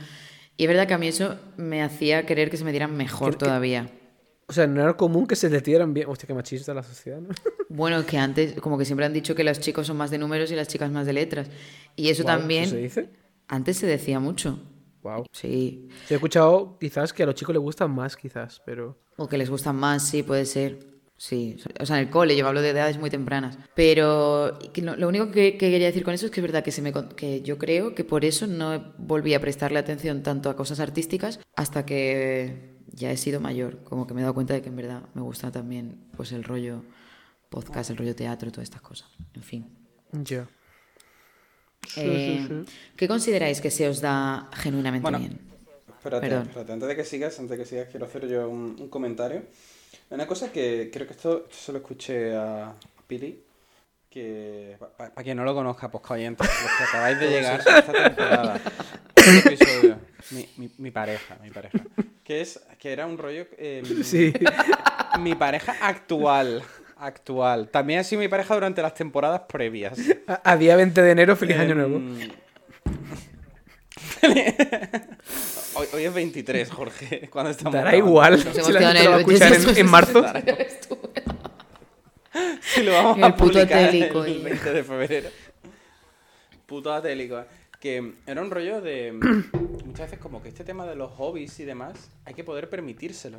Y es verdad que a mí eso me hacía querer que se me dieran mejor todavía. O sea, no era común que se le dieran bien. Hostia, qué machista la sociedad, ¿no? Bueno, que antes, como que siempre han dicho que los chicos son más de números y las chicas más de letras. Y eso Guau, también, ¿eso se dice? Antes se decía mucho. Wow. Sí. He escuchado quizás que a los chicos les gustan más, quizás, pero. O que les gustan más, sí, puede ser. Sí, o sea, en el cole, yo hablo de edades muy tempranas. Pero lo, único que, que quería decir con eso es que es verdad que, se me, que yo creo que por eso no volví a prestarle atención tanto a cosas artísticas hasta que ya he sido mayor. Como que me he dado cuenta de que en verdad me gusta también pues el rollo podcast, el rollo teatro, todas estas cosas. En fin. Ya. Eh, sí, sí. ¿Qué consideráis que se os da genuinamente Bueno, bien? Espérate, Perdón. espérate, antes de que sigas, antes de que sigas, quiero hacer yo un, un comentario. Una cosa que creo que esto, esto se lo escuché a Pili, que para quien no lo conozca, pues oyentes, los que acabáis de llegar a esta temporada, este episodio, mi, mi, mi pareja, mi pareja, que es que era un rollo, eh, Sí. mi pareja actual, actual. También ha sido mi pareja durante las temporadas previas. A, a día 20 de enero, feliz año nuevo. Em, hoy, hoy es 23, Jorge, cuando estamos Dará grabando. igual Nos si la quedado gente lo va a escuchar en, marzo. Si lo vamos El a puto publicar atélico, el y- 20 de febrero. Puto atélico. Que era un rollo de... Muchas veces como que este tema de los hobbies y demás, hay que poder permitírselo.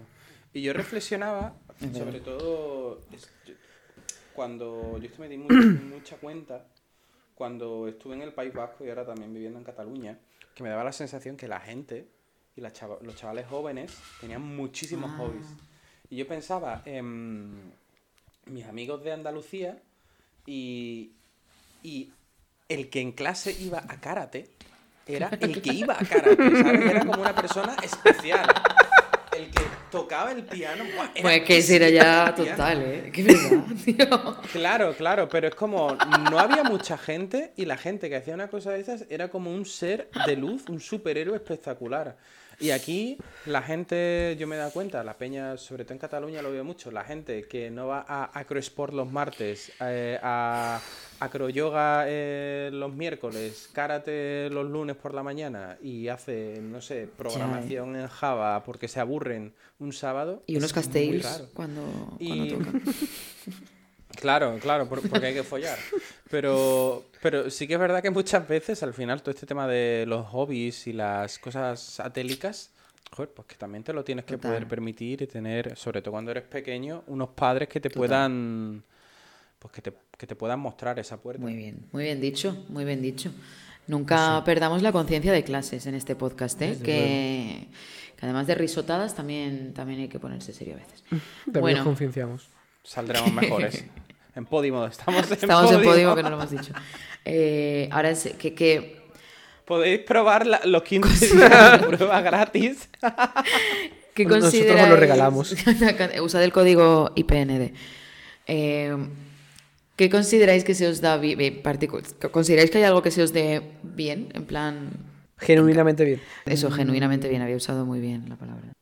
Y yo reflexionaba, sobre todo, cuando yo esto me di mu- mucha cuenta, cuando estuve en el País Vasco y ahora también viviendo en Cataluña, que me daba la sensación que la gente y las chava- los chavales jóvenes tenían muchísimos hobbies. Y yo pensaba en mis amigos de Andalucía y, y el que en clase iba a karate era el que iba a karate, ¿sabes? Era como una persona especial. El que tocaba el piano. ¡buah! era Pues que ese era ya total, ¿eh? Qué verdad, tío. Claro, claro, pero es como no había mucha gente y la gente que hacía una cosa de esas era como un ser de luz, un superhéroe espectacular. Y aquí la gente, yo me he dado cuenta, la peña, sobre todo en Cataluña lo veo mucho, la gente que no va a acrosport los martes, eh, a acroyoga eh, los miércoles, karate los lunes por la mañana y hace, no sé, programación en Java porque se aburren un sábado. Y unos castells cuando, Y- cuando tocan. Claro, claro, por- porque hay que follar. Pero, pero sí que es verdad que muchas veces al final todo este tema de los hobbies y las cosas atélicas, joder, pues que también te lo tienes que Total. poder permitir y tener, sobre todo cuando eres pequeño, unos padres que te puedan, pues que te, que te puedan mostrar esa puerta. Muy bien, muy bien dicho, muy bien dicho. Nunca perdamos la conciencia de clases en este podcast, ¿eh? Que, que además de risotadas también, también hay que ponerse serio a veces. También Bueno. nos concienciamos. Saldremos mejores. en Podimo, estamos en Estamos en Podimo. que no lo hemos dicho. Eh, ahora es que, que Podéis probar la- los 15 días de prueba gratis. ¿Qué Nosotros os lo regalamos. Usad el código IPND. Eh, ¿Qué consideráis que se os da bien? ¿Consideráis que hay algo que se os dé bien? En plan. Genuinamente bien. Eso, genuinamente bien, había usado muy bien la palabra.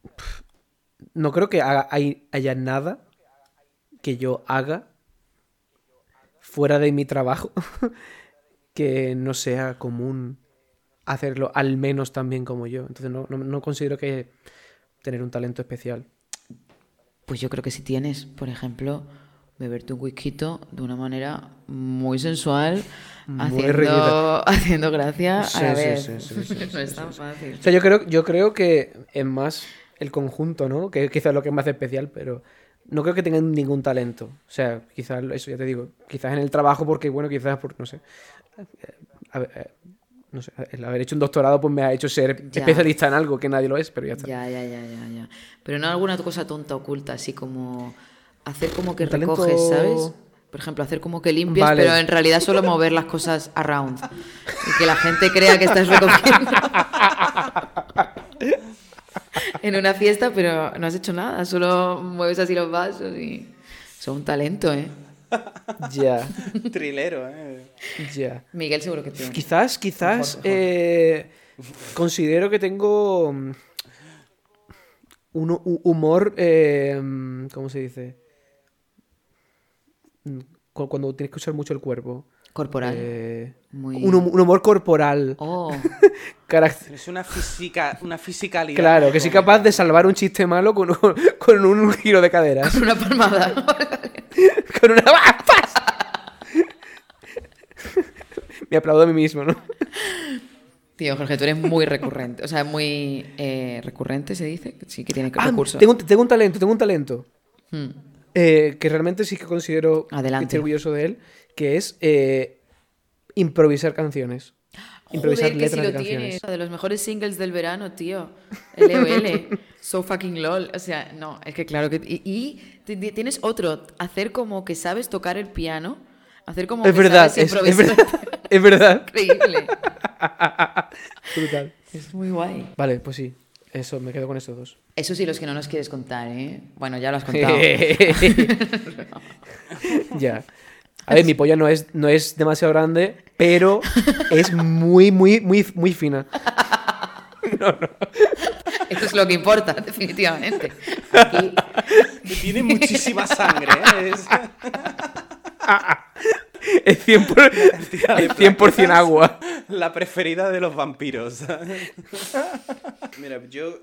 No creo que haga- hay- haya nada que yo haga fuera de mi trabajo que no sea común hacerlo al menos tan bien como yo. Entonces no, no- no considero que tener un talento especial. Pues yo creo que si tienes, por ejemplo, beberte un whisky de una manera muy sensual, Muy haciendo, haciendo gracia Sí, a la sí, vez. sí, no es tan fácil. O sea, yo creo, yo creo que es más el conjunto, ¿no? Que quizás lo que me hace especial, pero no creo que tengan ningún talento. O sea, quizás, eso ya te digo, quizás en el trabajo, porque, bueno, quizás, por, no sé. eh, a ver, eh, no sé, el haber hecho un doctorado pues me ha hecho ser Ya. especialista en algo que nadie lo es, pero ya está. Ya, ya, ya, ya, ya. Pero no alguna cosa tonta oculta, así como hacer como que talento- recoges, ¿sabes? Por ejemplo, hacer como que limpias, Vale. pero en realidad solo mover las cosas around. Y que la gente crea que estás recogiendo. en una fiesta, pero no has hecho nada, solo mueves así los vasos y. Son un talento, ¿eh? Ya, Trilero, ¿eh? ya. Miguel seguro que tiene. Quizás, quizás eh, considero que tengo mm, un hu- humor, eh, mm, ¿cómo se dice? Mm, cu- Cuando tienes que usar mucho el cuerpo. Corporal. Eh, Muy. un, hum- un humor corporal. Oh, Es una física, una fisicalidad. Claro, que soy capaz de salvar un chiste malo con un, con un giro de caderas. una palmada. con una... ¡Pas! Me aplaudo a mí mismo, ¿no? Tío, Jorge, tú eres muy recurrente. O sea, muy eh, recurrente, se dice. Sí, que tiene Ah, recursos. tengo, un- tengo un talento, tengo un talento. Hmm. eh, que realmente sí que considero que Adelante. estoy orgulloso de él, que es eh, improvisar canciones. Improvisar Joder, que letras si de lo canciones. tienes. De los mejores singles del verano, tío. LOL. so fucking lol. O sea, no, es que claro que. Y, y ti- ti- tienes otro. Hacer como que sabes tocar el piano. Hacer como Es que verdad, sabes es, es verdad. Es verdad. Increíble. Brutal. Es muy guay. Vale, pues sí. Eso, me quedo con estos dos. Eso sí, los que no nos quieres contar, ¿eh? Bueno, ya lo has contado. ya. A ver, mi polla no es, no es demasiado grande, pero es muy, muy, muy, muy fina. Esto es lo que importa, definitivamente. Aquí, tiene muchísima sangre, ¿eh? Es- Es 100%, es 100 agua. La preferida de los vampiros. Mira, yo,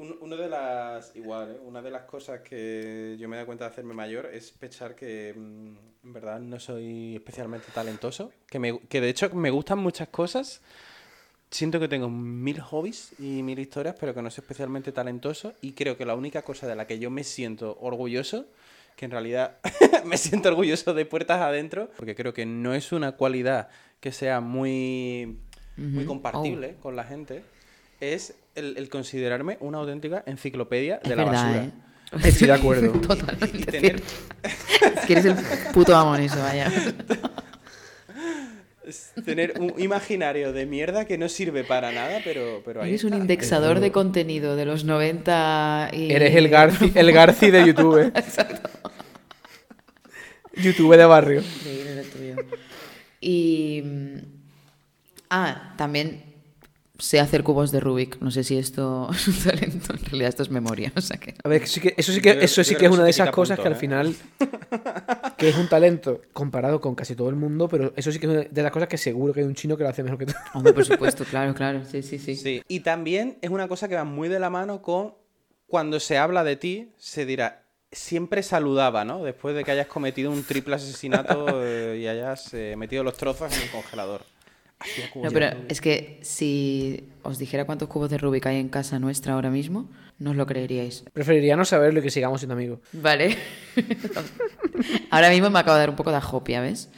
un- una de las, igual, ¿eh? una de las cosas que yo me he dado cuenta de hacerme mayor es pensar que mm, en verdad no soy especialmente talentoso, que, me, que de hecho me gustan muchas cosas. Siento que tengo mil hobbies y mil historias, pero que no soy especialmente talentoso. Y creo que la única cosa de la que yo me siento orgulloso, que en realidad me siento orgulloso de puertas adentro, porque creo que no es una cualidad que sea muy, muy compartible con la gente, es el, el considerarme una auténtica enciclopedia de es la verdad, basura. ¿eh? Estoy de acuerdo. Totalmente. Y tener- cierto. Es que eres el puto amo en eso, vaya. Es tener un imaginario de mierda que no sirve para nada, pero, pero ahí Eres un está. indexador de contenido de los 90 y... Eres el Garci, el Garci de YouTube. YouTube de barrio. Increíble lo tuyo. Y... mm, Ah, también sé hacer cubos de Rubik. No sé si esto es un talento. En realidad esto es memoria. O sea que... A ver, sí que- eso sí que, Yo- eso sí que es una de esas cosas punto, que al ¿eh? final. que es un talento comparado con casi todo el mundo, pero eso sí que es una de las cosas que seguro que hay un chino que lo hace mejor que tú. Hombre, por supuesto, claro, claro. Sí, sí, sí. Sí. Y también es una cosa que va muy de la mano con cuando se habla de ti, se dirá, siempre saludaba, ¿no? Después de que hayas cometido un triple asesinato eh, y hayas eh, metido los trozos en el congelador. Hacía cubos No, pero es que si os dijera cuántos cubos de Rubik hay en casa nuestra ahora mismo, no os lo creeríais. Preferiría no saberlo y que sigamos siendo amigos. Vale. ahora mismo me acabo de dar un poco de ajopia, ¿ves?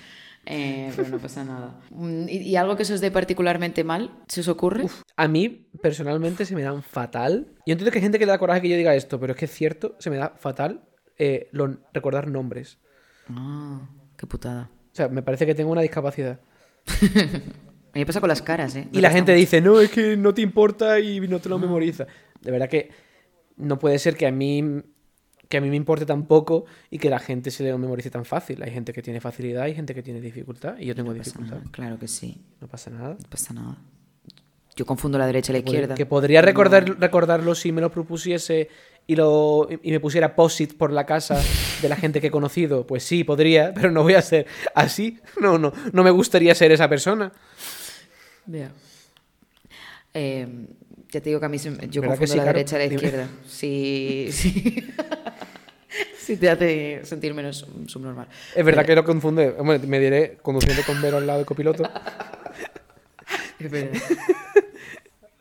Eh, pero no pasa nada. Mm, ¿Y, y algo que se os dé particularmente mal? ¿Se os ocurre? A mí, personalmente, se me dan fatal. Yo entiendo que hay gente que le da coraje que yo diga esto, pero es que es cierto, se me da fatal eh, lo- recordar nombres. Ah, qué putada. O sea, me parece que tengo una discapacidad. A mí me pasa con las caras, ¿eh? Y Me la cuesta gente mucho. dice, no, es que no te importa y no te lo memoriza. De verdad que no puede ser que a mí que a mí me importe tan poco y que la gente se lo memorice tan fácil. Hay gente que tiene facilidad y gente que tiene dificultad y yo tengo No dificultad. nada, Claro que sí, No pasa nada. no pasa nada. Yo confundo la derecha y la izquierda. Que podría recordar, recordarlo si me lo propusiese y, lo, y me pusiera posit por la casa de la gente que he conocido. Pues sí, podría, pero no voy a ser así. No, no, no me gustaría ser esa persona. Ya. Eh, ya te digo que a mí se- yo ¿Verdad confundo que sí, la Caro? derecha y la Dime. izquierda. Sí, sí. Sí te hace sentir menos subnormal. Es verdad Pero- que lo confunde. Hombre, me diré conduciendo con Vero al lado de copiloto.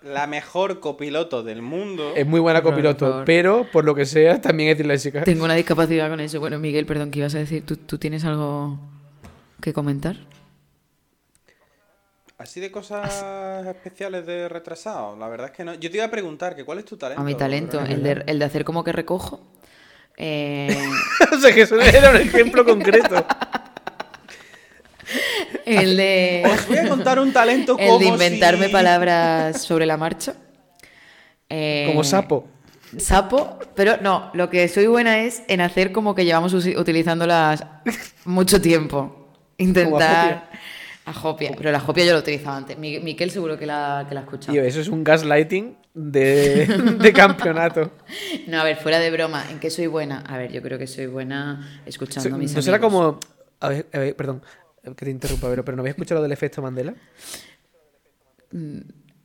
La mejor copiloto del mundo. Es muy buena copiloto, favor. pero por lo que sea, también es disléxica. Tengo una discapacidad con eso. Bueno, Miguel, perdón, ¿qué ibas a decir? ¿Tú, tú tienes algo que comentar? Así de cosas especiales de retrasado. La verdad es que no. Yo te iba a preguntar que cuál es tu talento. A mi talento, el de, el de hacer como que recojo. Eh, o sea, que eso era un ejemplo concreto. el de... Os voy a contar un talento como El de inventarme si- palabras sobre la marcha. Eh, Como sapo. Sapo, pero no, lo que soy buena es en hacer como que llevamos utilizándolas mucho tiempo. Intentar. Ajopia. Pero la ajopia yo la utilizaba antes. Mi- Miquel seguro que la, que la ha escuchado. Tío, eso es un gaslighting de, de campeonato. No, a ver, fuera de broma, ¿en qué soy buena? A ver, yo creo que soy buena escuchando a mis ¿No será amigos. como... A ver, a ver, perdón, que te interrumpa, Vero, pero ¿no habéis escuchado lo del efecto Mandela?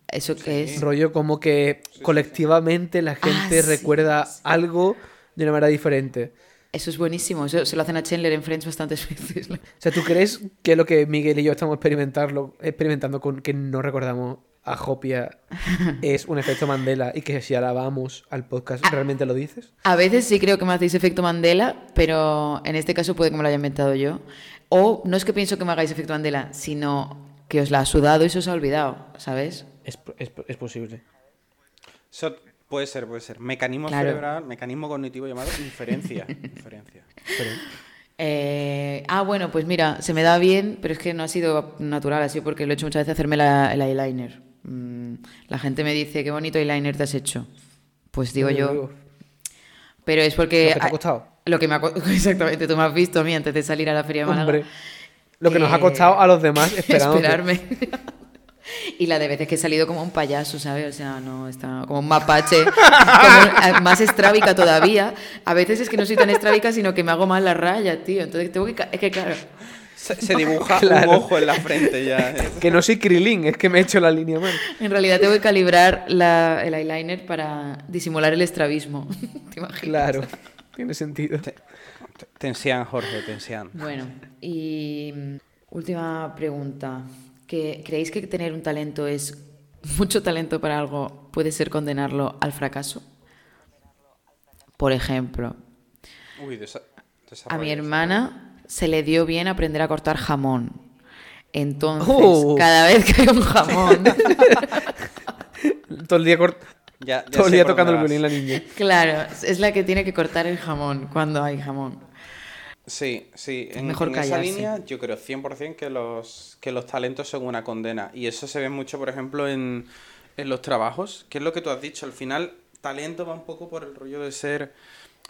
¿Eso qué es? Rollo como que colectivamente la gente Ah, sí, recuerda algo de una manera diferente. Eso es buenísimo. Eso se lo hacen a Chandler en Friends bastantes veces. O sea, ¿tú crees que lo que Miguel y yo estamos experimentarlo, experimentando con que no recordamos a Jopia es un efecto Mandela y que si ahora vamos al podcast realmente lo dices? A veces sí creo que me hacéis efecto Mandela, pero en este caso puede que me lo haya inventado yo. O no es que pienso que me hagáis efecto Mandela, sino que os la ha sudado y se os ha olvidado, ¿sabes? Es, es- es posible. Eso puede ser, puede ser. Mecanismo Claro. cerebral, mecanismo cognitivo llamado inferencia. inferencia. Eh, ah, bueno, pues mira, se me da bien, pero es que no ha sido natural, ha sido porque lo he hecho muchas veces hacerme la- el eyeliner. Mm, la gente me dice, qué bonito eyeliner te has hecho. Pues digo yo, pero es porque... Lo que te ha costado. Lo que me ha co- Exactamente, tú me has visto a mí antes de salir a la Feria de Málaga. Hombre, lo que nos ha Eh, costado a los demás esperando. esperarme. y la de veces que he salido como un payaso, ¿sabes? O sea, no está como un mapache, como un- más estrábica todavía. A veces es que no soy tan estrábica, sino que me hago mal la raya, tío. Entonces tengo que ca- es que claro, Se, se dibuja Claro. un ojo en la frente ya. ¿eh? Que no soy Krilin, es que me he hecho la línea mal. en realidad tengo que calibrar la- el eyeliner para disimular el estrabismo. ¿Te imaginas? Claro, tiene sentido. Tensian, Jorge, tensian. Bueno, y mm, última pregunta. ¿Que, ¿Creéis que tener un talento es mucho talento para algo puede ser condenarlo al fracaso? Por ejemplo, Uy, a mi hermana se le dio bien aprender a cortar jamón. Entonces, Oh. cada vez que hay un jamón, Todo el día, cort- Ya- ya todo el día tocando el violín la niña. claro, es la que tiene que cortar el jamón cuando hay jamón. Sí, sí. En, Mejor en esa línea yo creo 100% que los, que los talentos son una condena. Y eso se ve mucho, por ejemplo, en, en los trabajos. Que es lo que tú has dicho. Al final, talento va un poco por el rollo de ser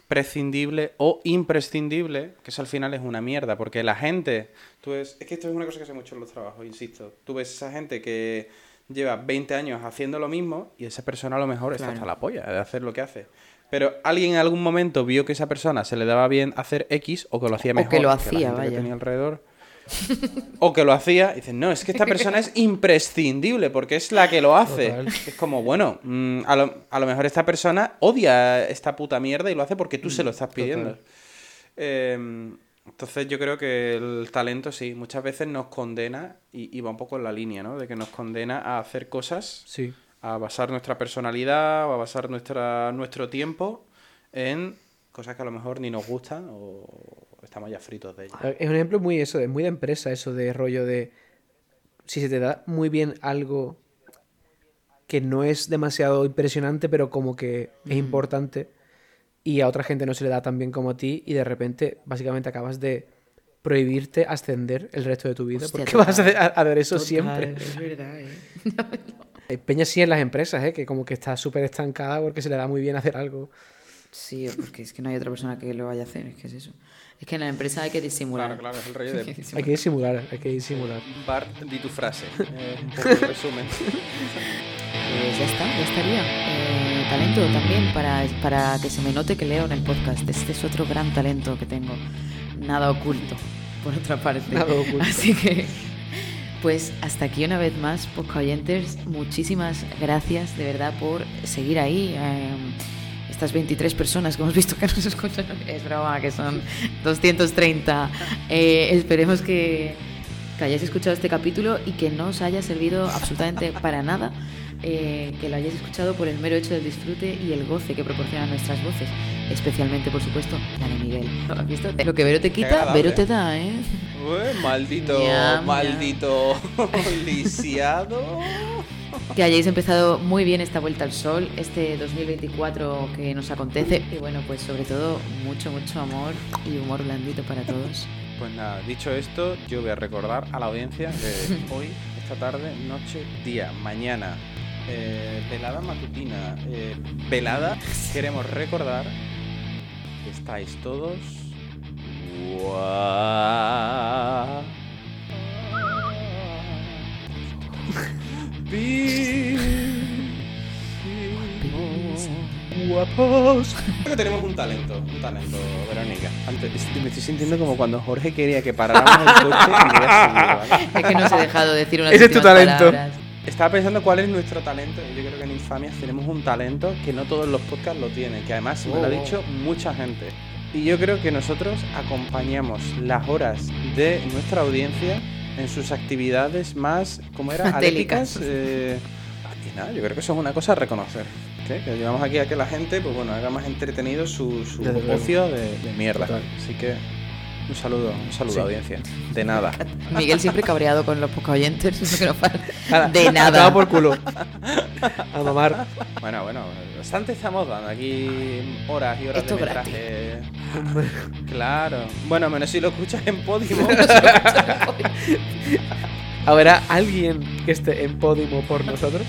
prescindible o imprescindible, que eso al final es una mierda, porque la gente, tú ves, es que esto es una cosa que se mucho en los trabajos, insisto, tú ves esa gente que lleva 20 años haciendo lo mismo y esa persona a lo mejor está Claro. hasta la polla de hacer lo que hace. Pero alguien en algún momento vio que esa persona se le daba bien hacer X o que lo hacía O mejor que lo la hacía, que vaya. tenía alrededor. o que lo hacía y dicen, no, es que esta persona es imprescindible porque es la que lo hace. Total. Es como, bueno, mm, a, lo, a lo mejor esta persona odia esta puta mierda y lo hace porque tú se lo estás pidiendo. Eh, entonces yo creo que el talento sí, muchas veces nos condena y, y va un poco en la línea, ¿no? De que nos condena a hacer cosas, Sí. A basar nuestra personalidad o a basar nuestra, nuestro tiempo en cosas que a lo mejor ni nos gustan o estamos ya fritos de ellas. Es un ejemplo muy eso, de muy de empresa, eso de rollo de si se te da muy bien algo que no es demasiado impresionante, pero como que es importante, y a otra gente no se le da tan bien como a ti, y de repente básicamente acabas de prohibirte ascender el resto de tu vida, Hostia, porque vas a hacer, total. a hacer eso Total, siempre. Es verdad, ¿eh? Hay peña sí en las empresas, ¿eh? que como que está súper estancada porque se le da muy bien hacer algo. Sí, porque es que no hay otra persona que lo vaya a hacer, es que es eso. Es que en la empresa hay que disimular. Claro, claro, es el rollo de Hay que disimular, hay que disimular. Bart, di tu frase. Eh, un poco el resumen. Pues ya está, ya estaría. Eh, talento también para, para que se me note que leo en el podcast. Este es otro gran talento que tengo. Nada oculto, por otra parte. Nada oculto. Así que, pues hasta aquí una vez más, Podcast Oyentes. Muchísimas gracias de verdad por seguir ahí. eh, estas 23 personas que hemos visto que nos escuchan, es broma, que son 230. Eh, esperemos que, que hayáis escuchado este capítulo y que no os haya servido absolutamente para nada. Eh, que lo hayáis escuchado por el mero hecho del disfrute y el goce que proporcionan nuestras voces, especialmente, por supuesto, la de Miguel. ¿Lo has visto? Lo que Vero te quita. Vero te da, ¿eh? Ué, maldito, Ya, ya. maldito lisiado. Que hayáis empezado muy bien esta vuelta al sol, este 2024 que nos acontece. Y bueno, pues sobre todo, mucho, mucho amor y humor blandito para todos. Pues nada, dicho esto, yo voy a recordar a la audiencia que hoy, esta tarde, noche, día, mañana, eh, velada matutina, eh, velada, queremos recordar que estáis todos. Guapos. Creo que tenemos un talento, un talento, Verónica. Antes, me estoy sintiendo como cuando Jorge quería que paráramos el coche y voy a seguir, ¿vale? Es que no os he dejado decir unas Ese es tu talento. palabras. Estaba pensando cuál es nuestro talento. y Yo creo que en Infamias tenemos un talento que no todos los podcasts lo tienen, que además me lo ha Oh. dicho mucha gente. Y yo creo que nosotros acompañamos las horas de nuestra audiencia en sus actividades más, ¿cómo era? Atléticas. eh, y nada, yo creo que eso es una cosa a reconocer. ¿sí? Que llevamos aquí a que la gente, pues bueno, haga más entretenido su, su ocio de, de mierda. Total. Así que un saludo, un saludo Sí. audiencia. De nada. Miguel siempre cabreado con los poca oyentes, eso que no. Nada, De nada. por culo. A mamar. Bueno, bueno, bastante estamos dando aquí horas y horas Esto de gratis. metraje. Claro. Bueno, menos si lo escuchas en Podimo. ¿Habrá alguien que esté en Podimo por nosotros?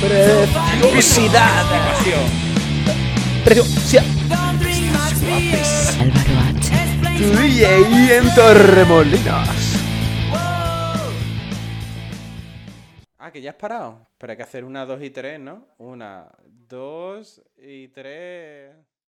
Preciosidad. Preciosidad. Álvaro H. Y ahí en Torremolinos. ah, que ya has parado. Pero hay que hacer una, dos y tres, ¿no? Una, dos y tres.